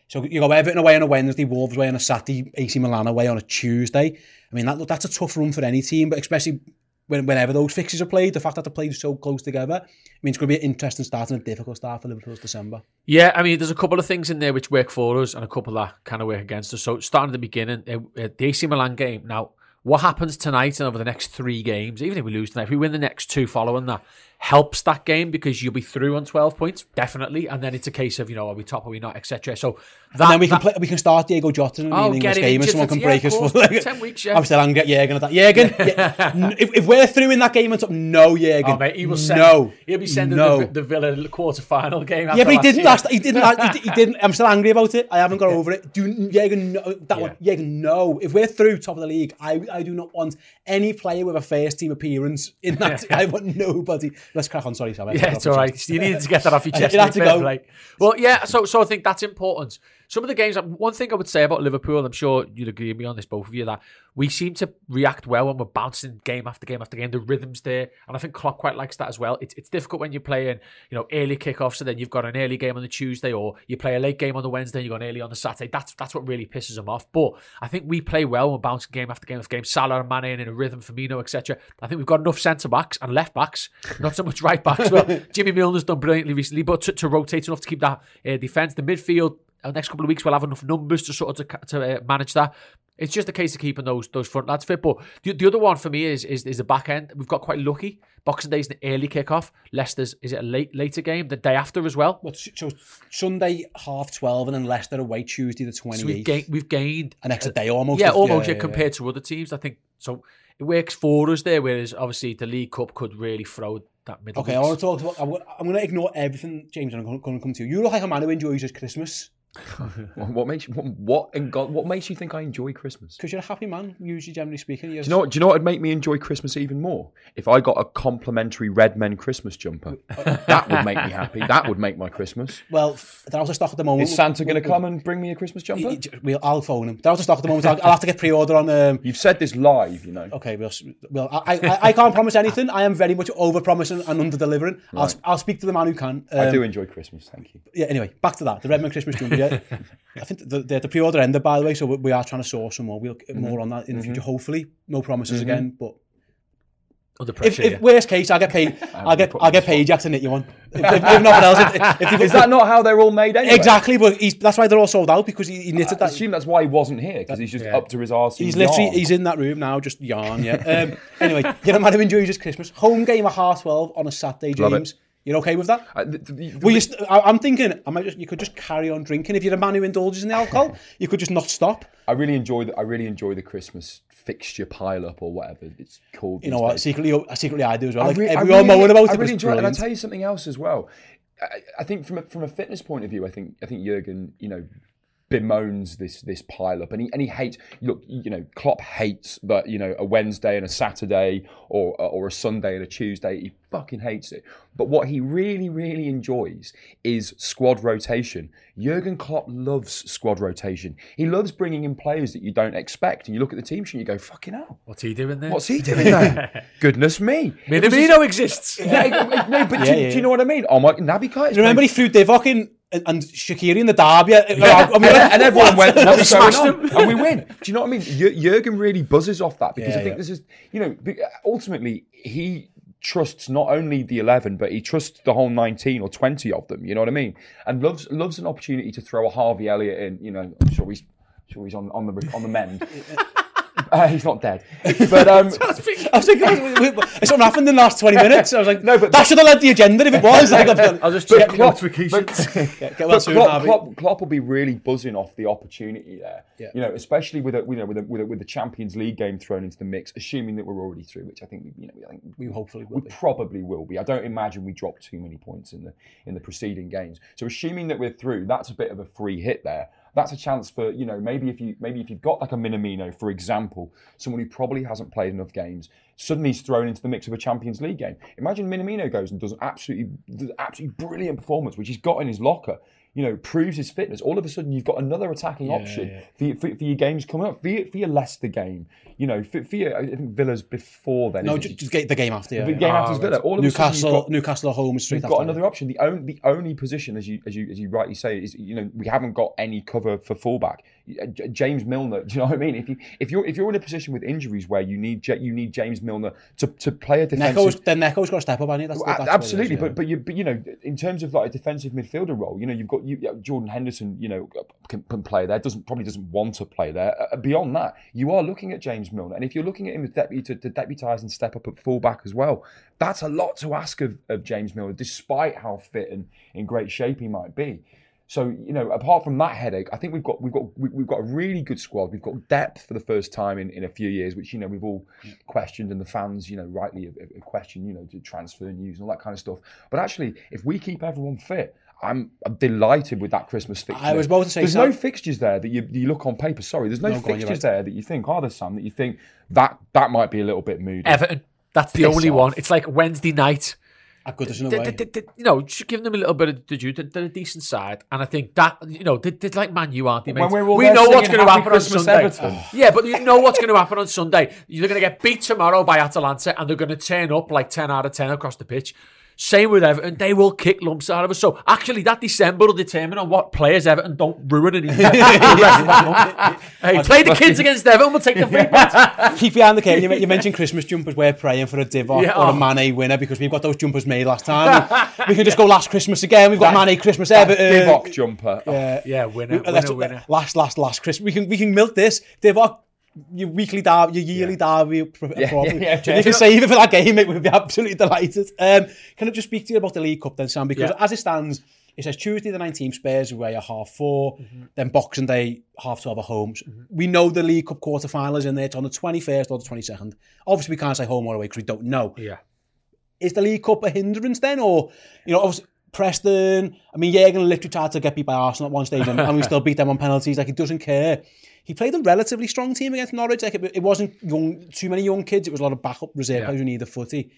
So you go Everton away on a Wednesday, Wolves away on a Saturday, AC Milan away on a Tuesday. I mean, that that's a tough run for any team, but especially when, whenever those fixes are played, the fact that they're played so close together, I mean, it's going to be an interesting start and a difficult start for Liverpool's December. Yeah, I mean, there's a couple of things in there which work for us and a couple that kind of work against us. So, starting at the beginning, uh, uh, the AC Milan game. Now, what happens tonight and over the next three games, even if we lose tonight, if we win the next two following that, helps that game because you'll be through on 12 points, definitely. And then it's a case of, you know, are we top, are we not, etc. So, that, And then we can that- play, we can start Diogo Jota in Oh, an get English game and someone can yeah, break us course. full. 10 weeks, yeah. I'm still angry at Jurgen at that. Jurgen, yeah. If, if we're through in that game and top, no Jurgen. Oh, mate, he will send, no. He'll be sending no. the, the Villa quarter final game. Yeah, but he didn't year. last. He didn't. last, he, he didn't. I'm still angry about it. I haven't got over it. Do Jurgen no, that one? Jurgen, no. If we're through top of the league, I I do not want any player with a first team appearance in that. I want nobody. Let's crack on. Sorry, Sam. Yeah, it's all right. You needed to get that off your chest. you had to go. play. Well, yeah. So, so I think that's important. Some of the games. One thing I would say about Liverpool, I'm sure you'd agree with me on this, both of you, that we seem to react well when we're bouncing game after game after game. The rhythm's there, and I think Klopp quite likes that as well. It's it's difficult when you're playing, you know, early kickoffs, and then you've got an early game on the Tuesday, or you play a late game on the Wednesday, and you got an early on the Saturday. That's that's what really pisses them off. But I think we play well. We're bouncing game after game after game. Salah and Mane in a rhythm, Firmino, etc. I think we've got enough centre backs and left backs, not so much right backs. Well, Jimmy Milner's done brilliantly recently, but to, to rotate enough to keep that uh, defence, the midfield. Uh, next couple of weeks, we'll have enough numbers to sort of to, to uh, manage that. It's just a case of keeping those those front lads fit. But the, the other one for me is, is is the back end. We've got quite lucky. Boxing Day's an early kickoff. Leicester's is it a late later game the day after as well. But so Sunday half twelve, and then Leicester away Tuesday the twenty So we've, gained we've gained An extra day almost. yeah, almost yeah, yeah, compared to other teams. I think so. It works for us there, whereas obviously the League Cup could really throw that middle. Okay, I want to talk about. I'm going to ignore everything, James, and I'm going to come to you. You look like a man who enjoys his Christmas. what makes you, what, what in God, what makes you think I enjoy Christmas? Because you're a happy man, usually, generally speaking. Do you know? What, do you know what would make me enjoy Christmas even more? If I got a complimentary Red Men Christmas jumper, that would make me happy. That would make my Christmas. Well, they're out of stock at the moment. Is Santa going to come and bring me a Christmas jumper? We'll, I'll phone him. They're out of stock at the moment. I'll, I'll have to get pre-order on. Um, You've said this live, you know. okay, we'll, well I, I, I can't promise anything. I am very much over-promising and under-delivering. I'll, I'll speak to the man who can. I Um, do enjoy Christmas. Thank you. yeah, anyway, back to that. The Red Men Christmas jumper. Yeah. I think the, the, the pre-order ended, by the way, so we, are trying to source some more. We'll get more mm-hmm. on that in the mm-hmm. future, hopefully. No promises mm-hmm. again, but Under if, pressure. if yeah. worst case, I get paid. I'll get I'll get paid Jack to knit you one. If, if, if nothing else, if, if Is that not how they're all made anyway? exactly? But he's, that's why they're all sold out because he, he knitted I that. assume that's why he wasn't here because he's just Yeah. up to his arse. He's literally yarn. he's in that room now, just yarn. Yeah. Um, anyway, you're a man who enjoys his Christmas. Home game at half twelve on a Saturday. James. You're okay with that? Uh, the- the- the- Well, you st- I, I'm thinking, I might just you could just carry on drinking. If you're a man who indulges in the alcohol, you could just not stop. I really enjoy the I really enjoy the Christmas fixture pile up or whatever it's called. You know what? days. Secretly, secretly, I do as well. I Like, re- I we all really- moan about I it. but really enjoy it, and I'll tell you something else as well. I, I think from a, from a fitness point of view, I think I think Jurgen, you know, bemoans this this pile up, and he and he hates. Look, you know, Klopp hates that you know a Wednesday and a Saturday or or a Sunday and a Tuesday. He fucking hates it. But what he really really enjoys is squad rotation. Jurgen Klopp loves squad rotation. He loves bringing in players that you don't expect, and you look at the team sheet and you go, "Fucking hell." What's he doing there? What's he doing there? Goodness me. It was Minamino exists. yeah, no, but do, Yeah, yeah, do you know what I mean? Oh my, Naby Keita. Remember he threw Divock in and, and in the derby. Uh, uh, I mean, and, and everyone went, "What's going smashed on?" And we win. Do you know what I mean? Ju- Jurgen really buzzes off that because Yeah, I think yeah. this is, you know, uh, ultimately he trusts not only the eleven, but he trusts the whole nineteen or twenty of them. You know what I mean? And loves loves an opportunity to throw a Harvey Elliott in. You know, I'm sure he's sure he's on on the on the mend. Uh, he's not dead, but um, I was thinking, wait, something happened in the last 20 minutes. I was like, No, but- that should have led the agenda if it was. Like, I've I'll just check the Klopp- notifications. but- get well soon, Klopp, Klopp, Klopp will be really buzzing off the opportunity there. Yeah. You know, especially with a, you know with a, with, a, with the Champions League game thrown into the mix, assuming that we're already through, which I think we, you know I think We hopefully will we be. probably will be. I don't imagine we drop too many points in the in the preceding games. So assuming that we're through, that's a bit of a free hit there. That's a chance for you know maybe if you maybe if you've got like a Minamino for example, someone who probably hasn't played enough games, suddenly he's thrown into the mix of a Champions League game. Imagine Minamino goes and does an absolutely absolutely brilliant performance, which he's got in his locker. You know, proves his fitness. All of a sudden, you've got another attacking option For, your, for, for your games coming up. For your, for your Leicester game, you know, for, for your I think Villa's before then. No, just, just get the game after. Yeah, the yeah. game after ah, Villa. All of you've Newcastle, got- Newcastle at home straight after. got another option. The only the only position, as you as you as you rightly say, is you know we haven't got any cover for fullback. Uh, James Milner. Do you know what I mean? If you if you're if you're in a position with injuries where you need you need James Milner to, to play a defensive. Neco's, then Neco's got to step up, hasn't he? That's, that's a- what it is, absolutely, yeah. but but you but you know in terms of like a defensive midfielder role, you know you've got you, Jordan Henderson, you know can, can play there. Doesn't probably doesn't want to play there. Uh, beyond that, you are looking at James Milner, and if you're looking at him as deputy to, to deputise and step up at fullback as well, that's a lot to ask of, of James Milner, despite how fit and in great shape he might be. So you know, apart from that headache, I think we've got we've got we- we've got a really good squad. We've got depth for the first time in, in a few years, which you know we've all questioned, and the fans, you know, rightly have, have questioned, you know, the transfer news and all that kind of stuff. But actually, if we keep everyone fit, I'm, I'm delighted with that Christmas fixture. I was about to say, there's Sam- no fixtures there that you, you look on paper. Sorry, there's no, No, go on, you're fixtures right. there that you think, oh, are there, Sam? That you think that that might be a little bit moody. Everton. That's the Piss only off. one. It's like Wednesday night. At Goodison They- away. they- they- you know, just give them a little bit of the due. They're, they're a decent side, and I think that you know, they, they're like Man U, aren't they? Mate? we're we know what's going to happen Christmas, on Sunday. Everton. Yeah, but you know what's going to happen on Sunday. You're going to get beat tomorrow by Atalanta, and they're going to turn up like ten out of ten across the pitch. Same with Everton; they will kick lumps out of us. So actually, that December will determine on what players Everton don't ruin and Hey, play the kids against Everton. We'll take the free points. Keep behind the curtain. You, you mentioned Christmas jumpers. We're praying for a Divock Yeah, or a oh. Mane winner because we've got those jumpers made last time. We, can just go last Christmas again. We've got Mane Christmas Everton. Divock jumper. Yeah. Oh, yeah, winner, winner, winner. Last, last, last Christmas. We can we can milk this. Divock, your weekly derby, your yearly derby. pro- Yeah, probably. yeah, yeah. you can save it for that game, mate. We'd be absolutely delighted. Um, can I just speak to you about the League Cup then, Sam? Because Yeah. as it stands, it says Tuesday the 19th Spurs away at half 4 then Boxing Day half 12 at home. We know the League Cup quarter final is in there. It's on the 21st or the 22nd. Obviously, we can't say home or away because we don't know Yeah. is the League Cup a hindrance then, or you know, obviously, Preston. I mean, Jurgen literally tried to get beat by Arsenal at one stage, and, and we still beat them on penalties. Like he doesn't care. He played a relatively strong team against Norwich. Like it, it wasn't young, too many young kids. It was a lot of backup reserve Yeah. players who need a footy.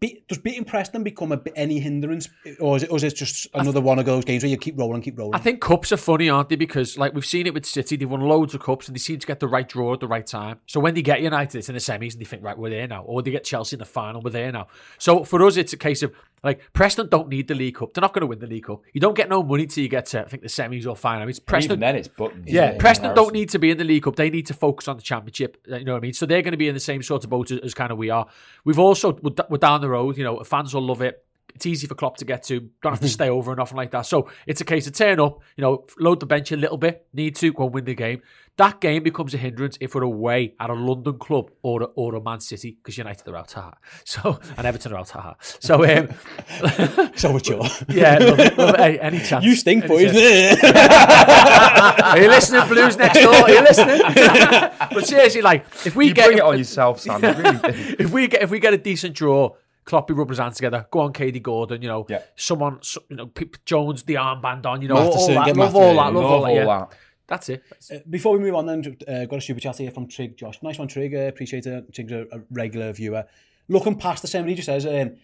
Be, does beating Preston become a bit, any hindrance, or is, it, or is it just another one of those games where you keep rolling, keep rolling? I think cups are funny, aren't they? Because like we've seen it with City, they've won loads of cups and they seem to get the right draw at the right time. So when they get United, it's in the semis and they think, right, we're there now. Or they get Chelsea in the final, we're there now. So for us, it's a case of like Preston don't need the League Cup. They're not going to win the League Cup. You don't get no money till you get to I think the semis or final. I mean, it's And Preston. even then, it's buttons. Yeah, Preston don't need to be in the League Cup. They need to focus on the Championship. uh, You know what I mean? So they're going to be in the same sort of boat as, as kind of we are. We've also we're, down the road. You know, fans will love it. It's easy for Klopp to get to. Don't have to stay over and nothing like that. So it's a case of turn up. You know, load the bench a little bit. Need to go and win the game. That game becomes a hindrance if we're away at a London club or a, or a Man City because United are out. Haha. So and Everton are out. Haha. So um, so it's your. yeah, love it, love it. Hey, any chance? You stink, Any boys. chance. Are you listening, Blues next door? Are you listening? but seriously, like if we You get bring it on yourself, Sam. Really if we get if we get a decent draw, Kloppy rub his hands together. Go on, Kaide Gordon. You know, Yeah. someone, so- you know, P- Jones, the armband on. You know, Matheson, all, all that. Love Matheson, all that. Love, Love all that. all Yeah. that. That's it. Uh, Before we move on, then, uh, got a super chat here from Trig Josh. Nice one, Trig. Uh, appreciate it. Trig's a, a regular viewer. Looking past the same, he just says um,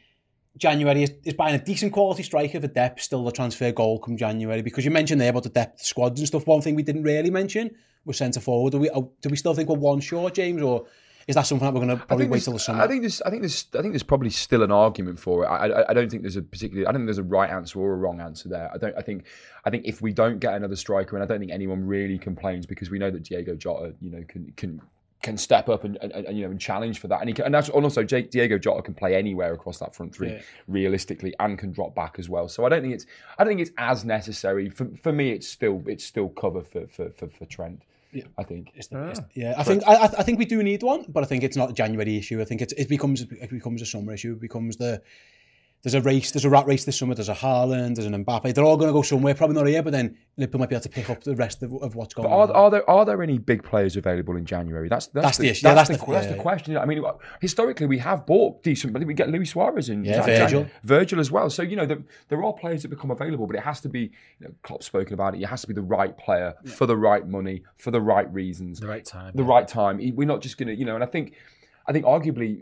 January is, is buying a decent quality striker for depth, still the transfer goal come January. Because you mentioned there about the depth squads and stuff. One thing we didn't really mention was centre forward. Do we, oh, do we still think we're one short, James, or is that something that we're going to probably wait till the summer? I think there's, I think there's, I think there's probably still an argument for it. I, I, I don't think there's a particularly, I don't think there's a right answer or a wrong answer there. I don't, I think, I think if we don't get another striker, and I don't think anyone really complains because we know that Diogo Jota, you know, can can can step up and, and, and you know and challenge for that, and he can, and that's and also Jake, Diogo Jota can play anywhere across that front three Yeah. realistically and can drop back as well. So I don't think it's, I don't think it's as necessary for for me. It's still it's still cover for for for, for Trent. Yeah. I think. It's the- it's- yeah, I think I, I I think we do need one, but I think it's not a January issue. I think it's, it becomes it becomes a summer issue. It becomes the there's a race, there's a rat race this summer. There's a Haaland, there's an Mbappe. They're all going to go somewhere. Probably not here, but then Liverpool might be able to pick up the rest of, of what's going But on. are, are there are there any big players available in January? That's that's, That's the, the issue. Yeah, That's, that's the, the- that's yeah. the question. I mean, historically we have bought decent, but we get Luis Suarez in, Yeah, Virgil. Virgil as well. So you know there, there are players that become available, but it has to be. You know, Klopp's spoken about it. It has to be the right player for the right money for the right reasons, The right time. the right time. We're not just going to, you know. And I think, I think arguably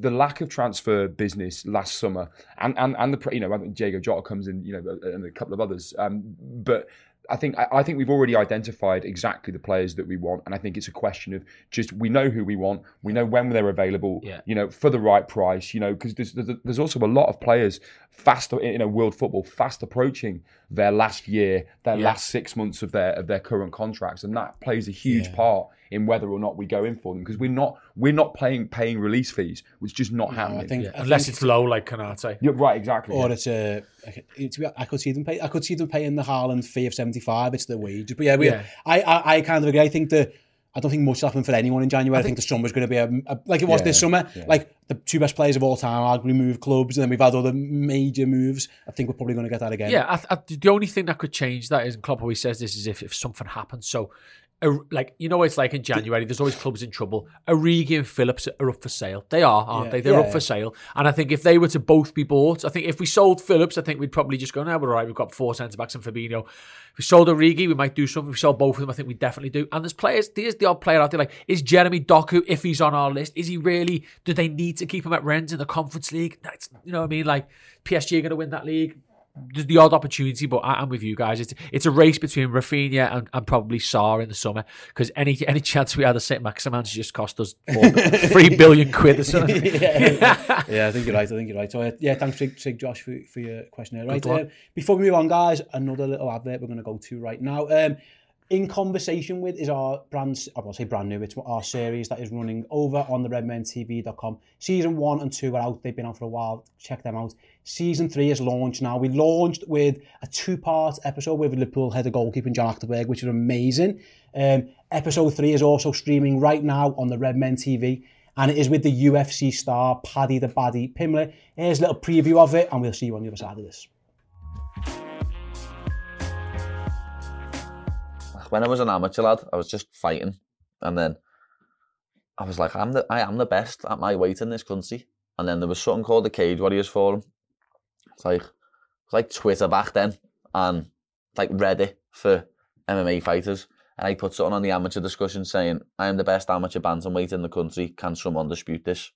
the, lack of transfer business last summer, and and and the you know I think Diogo Jota comes in, you know, and a couple of others, um, but. I think I I think we've already identified exactly the players that we want, and I think it's a question of just we know who we want, we know when they're available, Yeah. you know, for the right price, you know, because there's, there's there's also a lot of players fast in you know world football fast approaching their last year, their Yeah. last six months of their of their current contracts, and that plays a huge part in whether or not we go in for them because we're not we're not paying paying release fees, which is just not happening. I think, Yeah, I Unless think- it's low like Konate. You're right, exactly. or yeah. it's a. It's, I could see them pay. I could see them paying the Haaland fee of seventy five. It's the wages, but yeah, we, Yeah. I, I I kind of agree. I think the. I don't think much will happen for anyone in January. I think, the summer's going to be a, a- like it was Yeah, this summer. yeah. Like the two best players of all time arguably moved clubs, and then we've had other major moves. I think we're probably going to get that again. Yeah, I, I, the only thing that could change that is, and Klopp always says this, is if, if something happens. So, a, like you know, it's like in January. There's always clubs in trouble. Origi and Phillips are up for sale. They are, aren't Yeah. they? They're Yeah. up for sale. And I think if they were to both be bought, I think if we sold Phillips, I think we'd probably just go, "Now we're all right. We've got four centre backs and Fabinho. If we sold Origi, we might do something. If we sold both of them, I think we definitely do. And there's players. There's the odd player out there. Like is Jeremy Doku, if he's on our list, is he really? Do they need to keep him at Rennes in the Conference League? That's, you know what I mean? Like PSG are going to win that league there's the odd opportunity, but I, I'm with you guys. It's it's a race between Raphinha and, and probably Saar in the summer because any any chance we had to sit Maximan's just cost us four, three billion quid or something. yeah. yeah, I think you're right. I think you're right. So uh, yeah, thanks, Sig, Sig Josh, for, for your question. There. Right. Uh, before we move on, guys, another little advert we're going to go to right now. Um, in conversation with is our brand, I will say brand new. It's our series that is running over on the redmentv.com. Season one and two are out. They've been on for a while. Check them out. Season three is launched now. We launched with a two-part episode with Liverpool head of goalkeeper John Achterberg, which is amazing. Um, episode three is also streaming right now on the Red Men TV, and it is with the UFC star Paddy the Baddy Pimblett. Here's a little preview of it, and we'll see you on the other side of this. When I was an amateur lad, I was just fighting, and then I was like, I'm the I am the best at my weight in this country. And then there was something called the Cage Warriors Forum. It's like was like Twitter back then, and like Reddit for MMA fighters. And I put something on the amateur discussion saying, I am the best amateur bantamweight in the country. Can someone dispute this?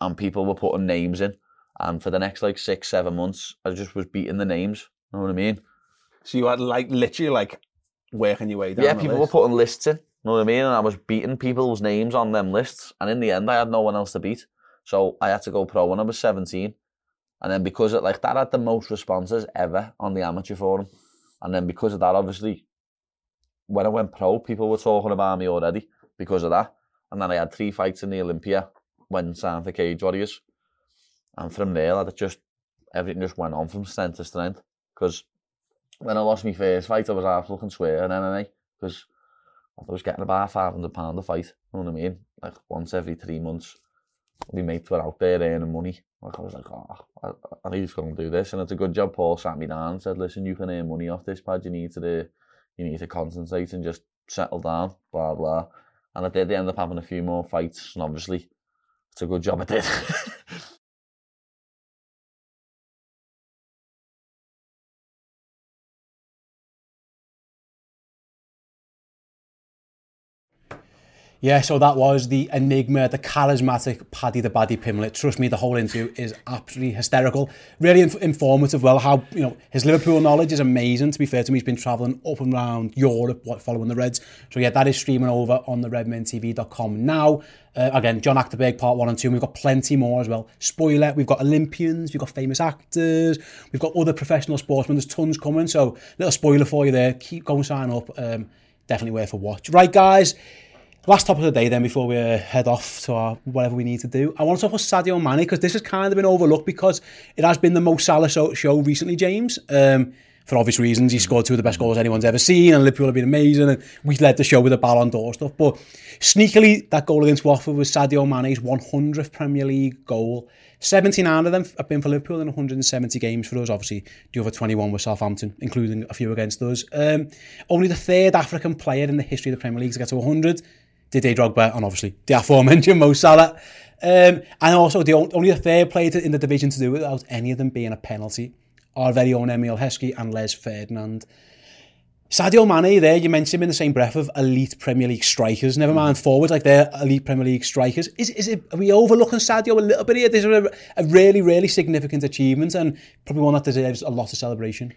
And people were putting names in. And for the next like six, seven months, I just was beating the names. You know what I mean? So you had like literally like working your way down. yeah, people list. were putting lists in. You know what I mean? And I was beating people's names on them lists. And in the end, I had no one else to beat. So I had to go pro when I was 17. And then because it like that had the most responses ever on the amateur forum. And then because of that, obviously, when I went pro, people were talking about me already because of that. And then I had three fights in the Olympia when signed for Cage Warriors. And from there, it just everything just went on from strength to strength. Because when I lost my first fight, I was half looking swear and MMA because I was getting about five hundred pound a fight. You know what I mean? Like once every three months, my mates were out there earning money. Like I was like, oh, I, I need to go and do this, and it's a good job. Paul sat me down and said, listen, you can earn money off this pad. You need to do, you need to concentrate and just settle down. Blah blah. And I did. End up having a few more fights, and obviously, it's a good job I did. Yeah, so that was the enigma, the charismatic Paddy the Baddy Pimblett. Trust me, the whole interview is absolutely hysterical. Really inf- informative. Well, how you know his Liverpool knowledge is amazing. To be fair to me, he's been travelling up and around Europe, following the Reds. So yeah, that is streaming over on the RedmenTV.com now. Uh, again, John Achterberg part one and two. And we've got plenty more as well. Spoiler: we've got Olympians, we've got famous actors, we've got other professional sportsmen. There's tons coming. So little spoiler for you there. Keep going, sign up. Um, definitely worth a watch. Right, guys. Last topic of the day then before we uh, head off to our, whatever we need to do. I want to talk about Sadio Mane because this has kind of been overlooked because it has been the most Salah show recently, James. Um, for obvious reasons. He scored two of the best goals anyone's ever seen, and Liverpool have been amazing, and we led the show with a Ballon d'Or stuff. But sneakily, that goal against Watford was Sadio Mane's 100th Premier League goal. 79 of them have been for Liverpool in 170 games for us. Obviously, the other 21 were Southampton, including a few against us. Um, only the third African player in the history of the Premier League to get to 100 did A Drogba, and obviously the aforementioned Mo Salah. Um, and also, the only the third player in the division to do without any of them being a penalty our very own Emil Heskey and Les Ferdinand. Sadio Mane there, you mentioned him in the same breath of elite Premier League strikers, never mind mm. forwards, like they're elite Premier League strikers. Is, is it, are we overlooking Sadio a little bit here? This is a, a really, really significant achievement and probably one that deserves a lot of celebration.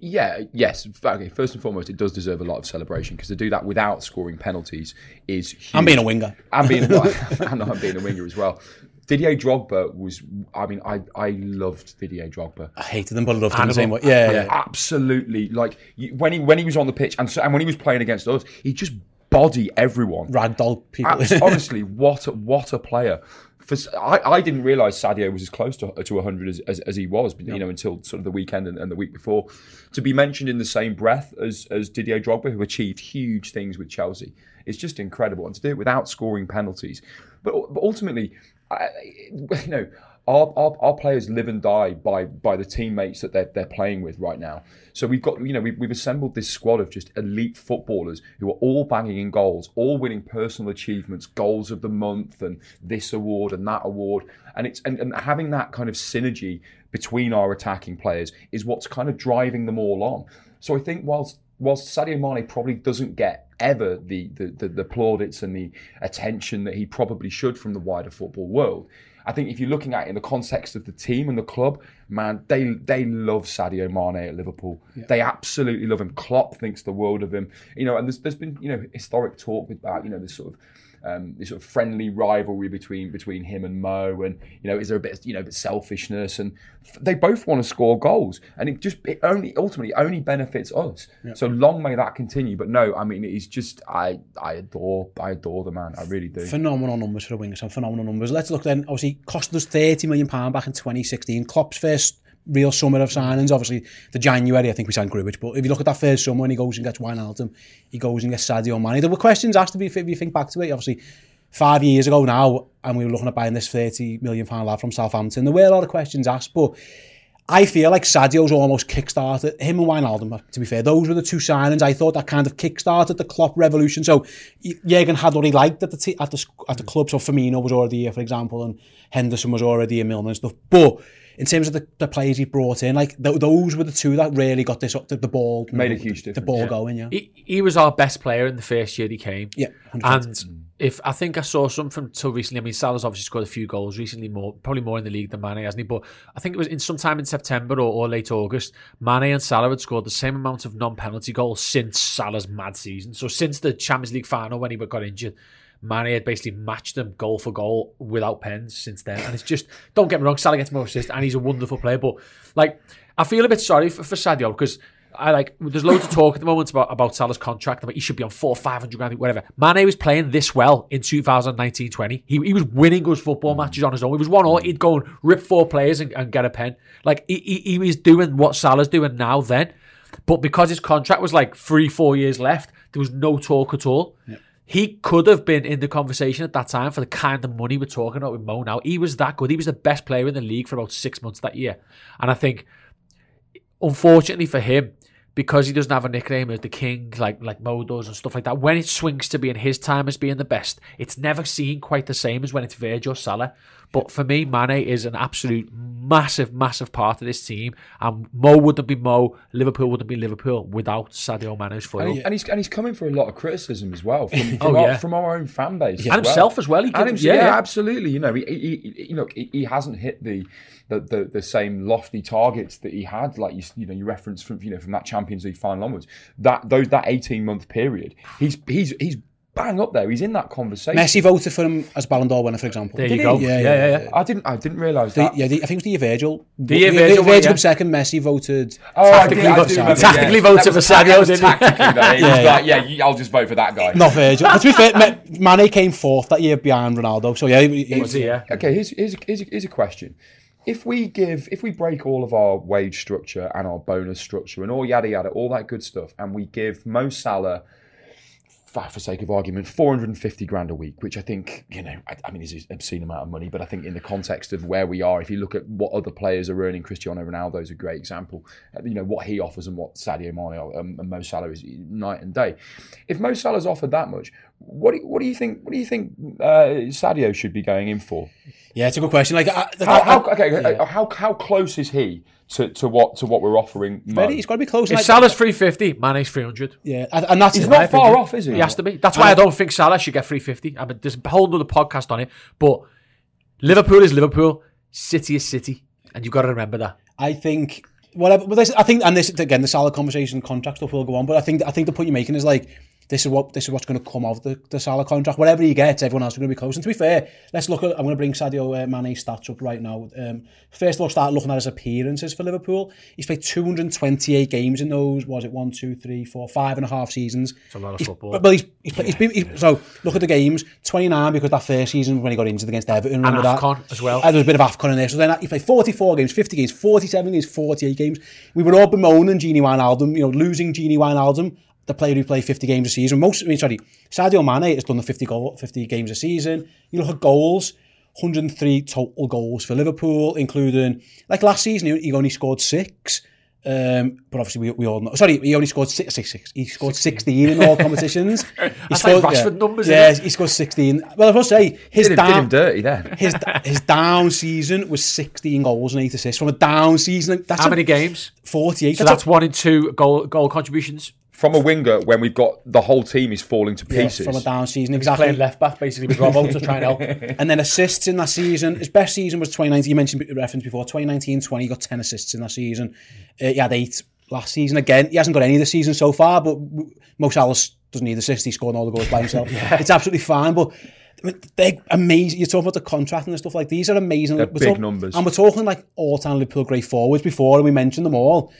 Yeah, yes. Okay, first and foremost, it does deserve a lot of celebration because to do that without scoring penalties is huge. I'm being a winger. I'm being, and I'm being a winger as well. Didier Drogba was, I mean, I, I loved Didier Drogba. I hated them, but I loved him the same way. Yeah, yeah. Absolutely. Like, when he when he was on the pitch and, so, and when he was playing against us, he just body everyone. Ragdoll people. Honestly, what a, what a player. For, I, I didn't realise Sadio was as close to, to 100 as, as, as he was, you know, until sort of the weekend and, and the week before. To be mentioned in the same breath as, as Didier Drogba, who achieved huge things with Chelsea, is just incredible. And to do it without scoring penalties. But, but ultimately, I, you know, our, our, our players live and die by by the teammates that they're, they're playing with right now. So we've got, you know, we've, we've assembled this squad of just elite footballers who are all banging in goals, all winning personal achievements, goals of the month, and this award and that award. And it's and, and having that kind of synergy between our attacking players is what's kind of driving them all on. So I think whilst whilst Sadio Mane probably doesn't get ever the, the, the, the plaudits and the attention that he probably should from the wider football world, I think if you're looking at it in the context of the team and the club, man, they they love Sadio Mane at Liverpool. They absolutely love him. Klopp thinks the world of him. You know, and there's there's been you know historic talk about you know this sort of um, this sort of friendly rivalry between between him and Mo, and you know, is there a bit you know a bit selfishness? And they both want to score goals, and it just it only ultimately only benefits us. So long may that continue. But no, I mean, he's just I I adore I adore the man. I really do. phenomenal numbers for the wingers, some phenomenal numbers. Let's look then. Obviously, cost us thirty million pound back in 2016. Klopp's first real summer of signings. Obviously, the January I think we signed Grujic, but if you look at that first summer when he goes and gets Wijnaldum, he goes and gets Sadio Mane. There were questions asked to be if you think back to it. Obviously, five years ago now, and we were looking at buying this 30 million pound lad from Southampton. There were a lot of questions asked, but I feel like Sadio's almost kickstarted him and Wijnaldum. To be fair, those were the two signings. I thought that kind of kickstarted the Klopp revolution. So Jurgen had what he liked at the t- at the at the club. So Firmino was already here, for example, and Henderson was already here, Milner and stuff. But in terms of the, the players he brought in, like th- those were the two that really got this up the, the ball Made a huge difference. the, ball yeah. going. Yeah, He, he was our best player in the first year he came. yeah, 100%. And if I think I saw something from till recently, I mean, Salah's obviously scored a few goals recently, more probably more in the league than Mane, hasn't he? But I think it was in sometime in September or, or late August, Mane and Salah had scored the same amount of non-penalty goals since Salah's mad season. So since the Champions League final when he got injured, Mane had basically matched them goal for goal without pens since then. And it's just don't get me wrong, Salah gets more assists and he's a wonderful player, but like I feel a bit sorry for, for Sadio because. I like. There's loads of talk at the moment about about Salah's contract. About he should be on four, five hundred grand, whatever. Mane was playing this well in 2019-20. He, he was winning us football matches on his own. He was one all. He'd go and rip four players and, and get a pen. Like he, he, he was doing what Salah's doing now. Then, but because his contract was like three, four years left, there was no talk at all. He could have been in the conversation at that time for the kind of money we're talking about with Mo now. He was that good. He was the best player in the league for about six months that year. And I think, unfortunately for him, because he doesn't have a nickname as the king, like like Mo does and stuff like that, when it swings to being his time as being the best, it's never seen quite the same as when it's Virgil Salah. But for me, Mane is an absolute massive, massive part of this team. And Mo wouldn't be Mo, Liverpool wouldn't be Liverpool without Sadio Mane's foil. And, he- and he's and he's coming for a lot of criticism as well from, from, Oh, our, yeah. from our own fan base, as And himself as well, he himself, yeah, yeah, yeah. absolutely. You know, he, he, he, you know, he, he hasn't hit the, the, the, the same lofty targets that he had, like you, you know, you referenced from you know from that Champions League final onwards. That those that eighteen month period, he's he's he's bang up there. He's in that conversation. Messi voted for him as Ballon d'Or winner, for example. there Did you he? go. Yeah, Yeah, yeah, yeah, yeah. I didn't I didn't realise The- that. yeah, the, I think it was the year Virgil. The year the- Virgil Virgil yeah. second. Messi voted. Oh, Tactically I did, I voted- do remember, tactically yeah. voted for ta- Sadio, that didn't he? Tactically. He Yeah, yeah. like, yeah, I'll just vote for that guy. Not Virgil. but to be fair, Ma- Mane came fourth that year behind Ronaldo. So yeah, he, he- Was he, yeah? Okay, here's, here's, here's, here's a question. If we give, if we break all of our wage structure and our bonus structure and all yada yada, all that good stuff, and we give Mo Salah, for for sake of argument, 450 grand a week, which I think, you know, I, I mean, is an obscene amount of money, but I think in the context of where we are, if you look at what other players are earning, Cristiano Ronaldo is a great example. Uh, You know, what he offers and what Sadio Mane um, and Mo Salah is night and day. If Mo Salah's offered that much, what do you, what do you think? What do you think uh, Sadio should be going in for? yeah, it's a good question. Like, I, How, how, okay, uh, how how close is he to, to what to what we're offering? Mo? very- he's got to be close. If like- Salah's 350, Mane's 300. yeah, and and that's He's not far off, is he? He has to be. That's why I don't think Salah should get 350. I mean, there's a whole other podcast on it. But Liverpool is Liverpool. City is City. And you've got to remember that. I think whatever. But this, I think, and this again, the Salah conversation, contract stuff will go on. But I think, I think the point you're making is like this is what this is what's going to come of the, the Salah contract. Whatever he gets, everyone else is going to be close. And to be fair, let's look at. I'm going to bring Sadio uh, Mane's stats up right now. Um, first of all, start looking at his appearances for Liverpool. He's played 228 games in those. Was it one, two, three, four, five and a half seasons? It's a lot of he's, football. Well, he's, he's, he's been. He's, so look at the games. 29 because that first season when he got injured against Everton. Remember that? AFCON as well. And there was a bit of AFCON in there. So then he played 44 games, 50 games, 47 games, 48 games. We were all bemoaning Gini Wijnaldum, you know, losing Gini Wijnaldum, the player who played 50 games a season. Most, I mean, sorry, Sadio Mane has done the 50, goal, 50 games a season. You look at goals, 103 total goals for Liverpool, including, like last season, he, only scored six. Um, but obviously, we, we all know. Sorry, he only scored six, six, six. He scored 16 in all competitions. He That's like Rashford numbers, Yeah, he scored 16. Well, I must say, his Did him, did him down, dirty then. his his down season was 16 goals and 8 assists from a down season. That's How a many games? 48. So that's one in two goal goal contributions. From a winger, when we've got the whole team is falling to yeah, pieces. from a down season exactly. Playing left back basically with Robbo to try and help. And then assists in that season. His best season was 2019. You mentioned the reference before 2019-20. He got 10 assists in that season. Uh, he had eight last season. Again, he hasn't got any this season so far. But Mo Salah doesn't need assists. He's scoring all the goals by himself. It's absolutely fine. But I mean, they're amazing. You're talking about the contract and stuff like these are amazing. They're We're big talk- numbers. And we're talking like all-time Liverpool great forwards before, and we mentioned them all.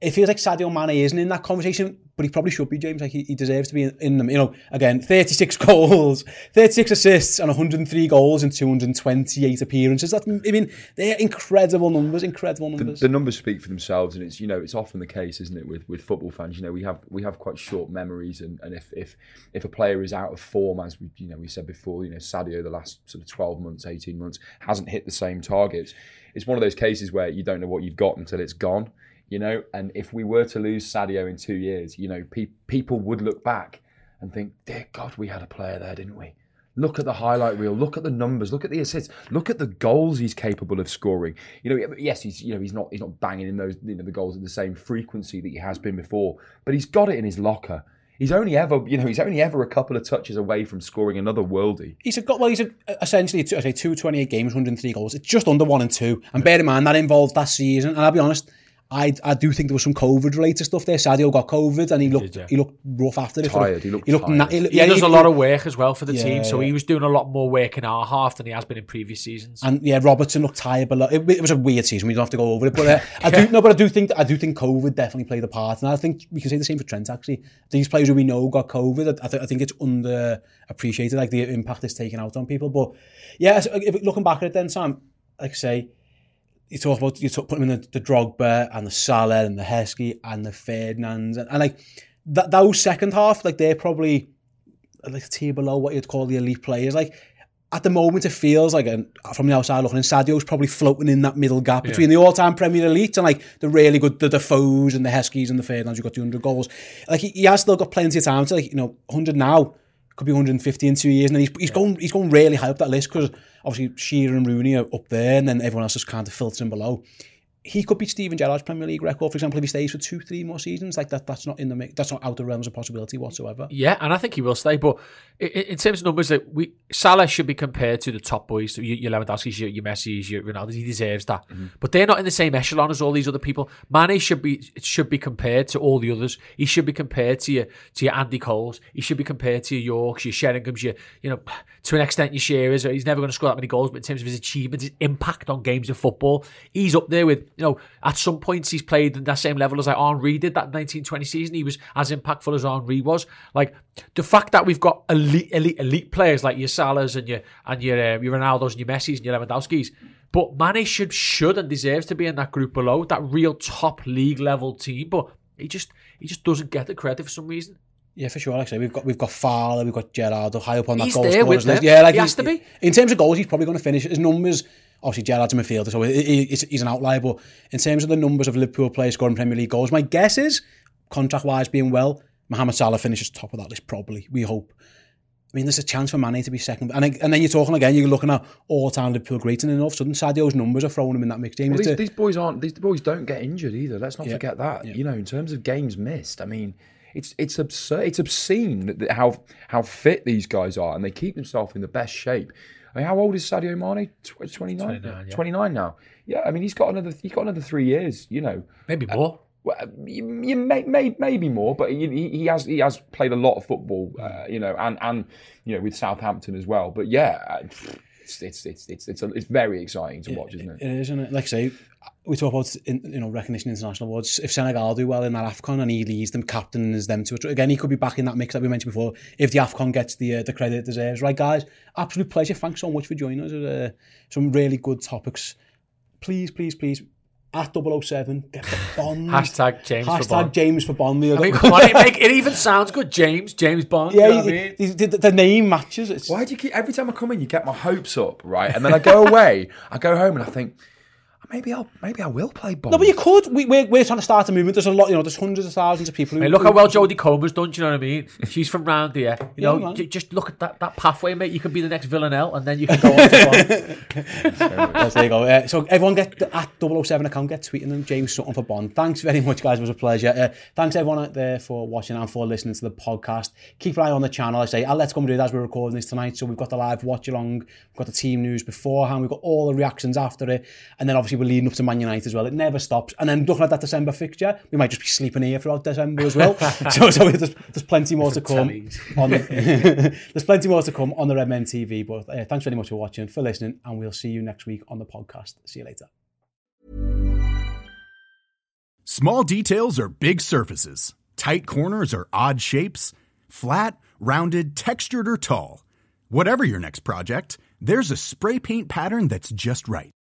It feels like Sadio Mane isn't in that conversation, but he probably should be, James. Like he, he deserves to be in, in them. You know, again, 36 goals, 36 assists, and 103 goals in 228 appearances. That's, I mean, they're incredible numbers, incredible the, numbers. the numbers speak for themselves, and it's you know it's often the case, isn't it, with, with football fans? You know, we have we have quite short memories, and, and if, if if a player is out of form, as we you know we said before, you know Sadio the last sort of twelve months, eighteen months hasn't hit the same targets. It's one of those cases where you don't know what you've got until it's gone. You know, and if we were to lose Sadio in two years, you know, pe- people would look back and think, "Dear God, we had a player there, didn't we?" Look at the highlight reel. Look at the numbers. Look at the assists. Look at the goals he's capable of scoring. You know, yes, he's you know he's not he's not banging in those you know the goals at the same frequency that he has been before, but he's got it in his locker. He's only ever you know he's only ever a couple of touches away from scoring another worldie. He's got well. He's a, essentially I say two twenty eight games, one hundred three goals. It's just under one and two. And bear in mind that involved that season. And I'll be honest, I I do think there was some COVID related stuff there. Sadio got COVID and he looked yeah. he looked rough after it. Tired, he looked he looked tired. na- he, looked- He yeah, does a lot of work as well for the team, so Yeah. he was doing a lot more work in our half than he has been in previous seasons. And yeah, Robertson looked tired, but it, it was a weird season. We don't have to go over it, but uh, I do no, but I do think I do think COVID definitely played a part, and I think we can say the same for Trent. Actually, these players who we know got COVID. I, th- I think it's under appreciated, like the impact it's taken out on people. But yeah, so if, looking back at it, then Sam, like I say, you talk about you talk, put him in the, the Drogba and the Salah and the Heskey and the Ferdinands and, and like that those second half like they're probably like a tier below what you'd call the elite players. Like at the moment it feels like and from the outside looking in Sadio's probably floating in that middle gap between yeah. the all-time Premier Elite and like the really good the Defoes and the Heskies and the Ferdinands who got 200 goals. Like he, he has still got plenty of time to like you know 100 now. Could be 150 in two years, and he's, he's going he's going really high up that list because obviously Shearer and Rooney are up there, and then everyone else is kind of filtering below. He could beat Steven Gerrard's Premier League record, for example, if he stays for two, three more seasons. Like that, that's not in the mix. That's not out of the realms of possibility whatsoever. Yeah, and I think he will stay. But in terms of numbers, that we Salah should be compared to the top boys, so your, your Lewandowski's, your, your Messi's, your Ronaldo's. He deserves that. Mm-hmm. But they're not in the same echelon as all these other people. Mane should be should be compared to all the others. He should be compared to your to your Andy Coles. He should be compared to your Yorkes, your Sheringham's, your you know to an extent your Shearers. He's never going to score that many goals, but in terms of his achievements, his impact on games of football, he's up there with you know at some points he's played in that same level as like Henri did that 1920 season. He was as impactful as Henri was. Like the fact that we've got elite, elite, elite players like your Salahs and your and your uh, your Ronaldos and your Messi's and your Lewandowski's. But Mane should should and deserves to be in that group below that real top league level team. But he just he just doesn't get the credit for some reason. Yeah, for sure. Like I say, we've got we've got Fowler, we've got Gerrard high up on that He's goal there scorers list. Yeah, like He has to be. In terms of goals, he's probably going to finish his numbers. Obviously, Gerrard's a midfielder, so he- he- he's, he's an outlier. But in terms of the numbers of Liverpool players scoring Premier League goals, my guess is contract wise being well, Mohamed Salah finishes top of that list. Probably, we hope. I mean, there's a chance for Mane to be second, and then- and then you're talking again. You're looking at all-time Liverpool greats, and then all of a sudden, Sadio's numbers are throwing him in that mix. James, Well, these, a- these boys aren't. These boys don't get injured either. Let's not Yeah. forget that. Yeah. You know, in terms of games missed, I mean, it's it's absurd. It's obscene how how fit these guys are, and they keep themselves in the best shape. I mean, how old is Sadio Mane? Tw- 29? 29, yeah. 29 now. Yeah, I mean, he's got another. He's got another three years. You know, Maybe more. well, you, you may, may, maybe more, but he, he he has he has played a lot of football, uh, you know, and and you know with Southampton as well. But yeah, uh, it's it's it's it's it's, a, it's very exciting to watch, isn't it? It is, isn't it? Like I say, we talk about in, you know recognition international awards. If Senegal do well in that Afcon and he leads them, captains them to it again, he could be back in that mix that we mentioned before. If the Afcon gets the uh, the credit it deserves, right, guys? Absolute pleasure. Thanks so much for joining us. Uh, some really good topics. Please, please, please. At 007, get the bond. Hashtag James for Hashtag Bond. James for Bond. I mean, come on, it, make, it even sounds good. James, James Bond. yeah, you know what I mean? the, the, the name matches. It's, Why do you keep every time I come in, you get my hopes up, right? And then I go away, I go home, and I think maybe I'll maybe I will play Bond. No, but you could. We, we're, we're trying to start a movement. There's a lot, you know, there's hundreds of thousands of people who. Hey, look how well Jodie Comer's done. Do you know what I mean? She's from round here. You Yeah, know, j- just look at that, that pathway, mate. You could be the next Villanelle, and then you can go on to Bond. Yes, there you go. Uh, so everyone get at 007 account, get tweeting them, James Sutton for Bond. Thanks very much, guys. It was a pleasure. Uh, thanks everyone out there for watching and for listening to the podcast. Keep an eye on the channel. I say, I'll let's come do it as we're recording this tonight. So we've got the live watch along, we've got the team news beforehand, we've got all the reactions after it, and then obviously we're leading up to Man United as well. It never stops. And then looking at that December fixture, we might just be sleeping here throughout December as well. so so there's, there's plenty more to come. On the, there's plenty more to come on the Red Men TV. But uh, thanks very much for watching, for listening, and we'll see you next week on the podcast. See you later. Small details are big surfaces. Tight corners are odd shapes. Flat, rounded, textured, or tall. Whatever your next project, there's a spray paint pattern that's just right.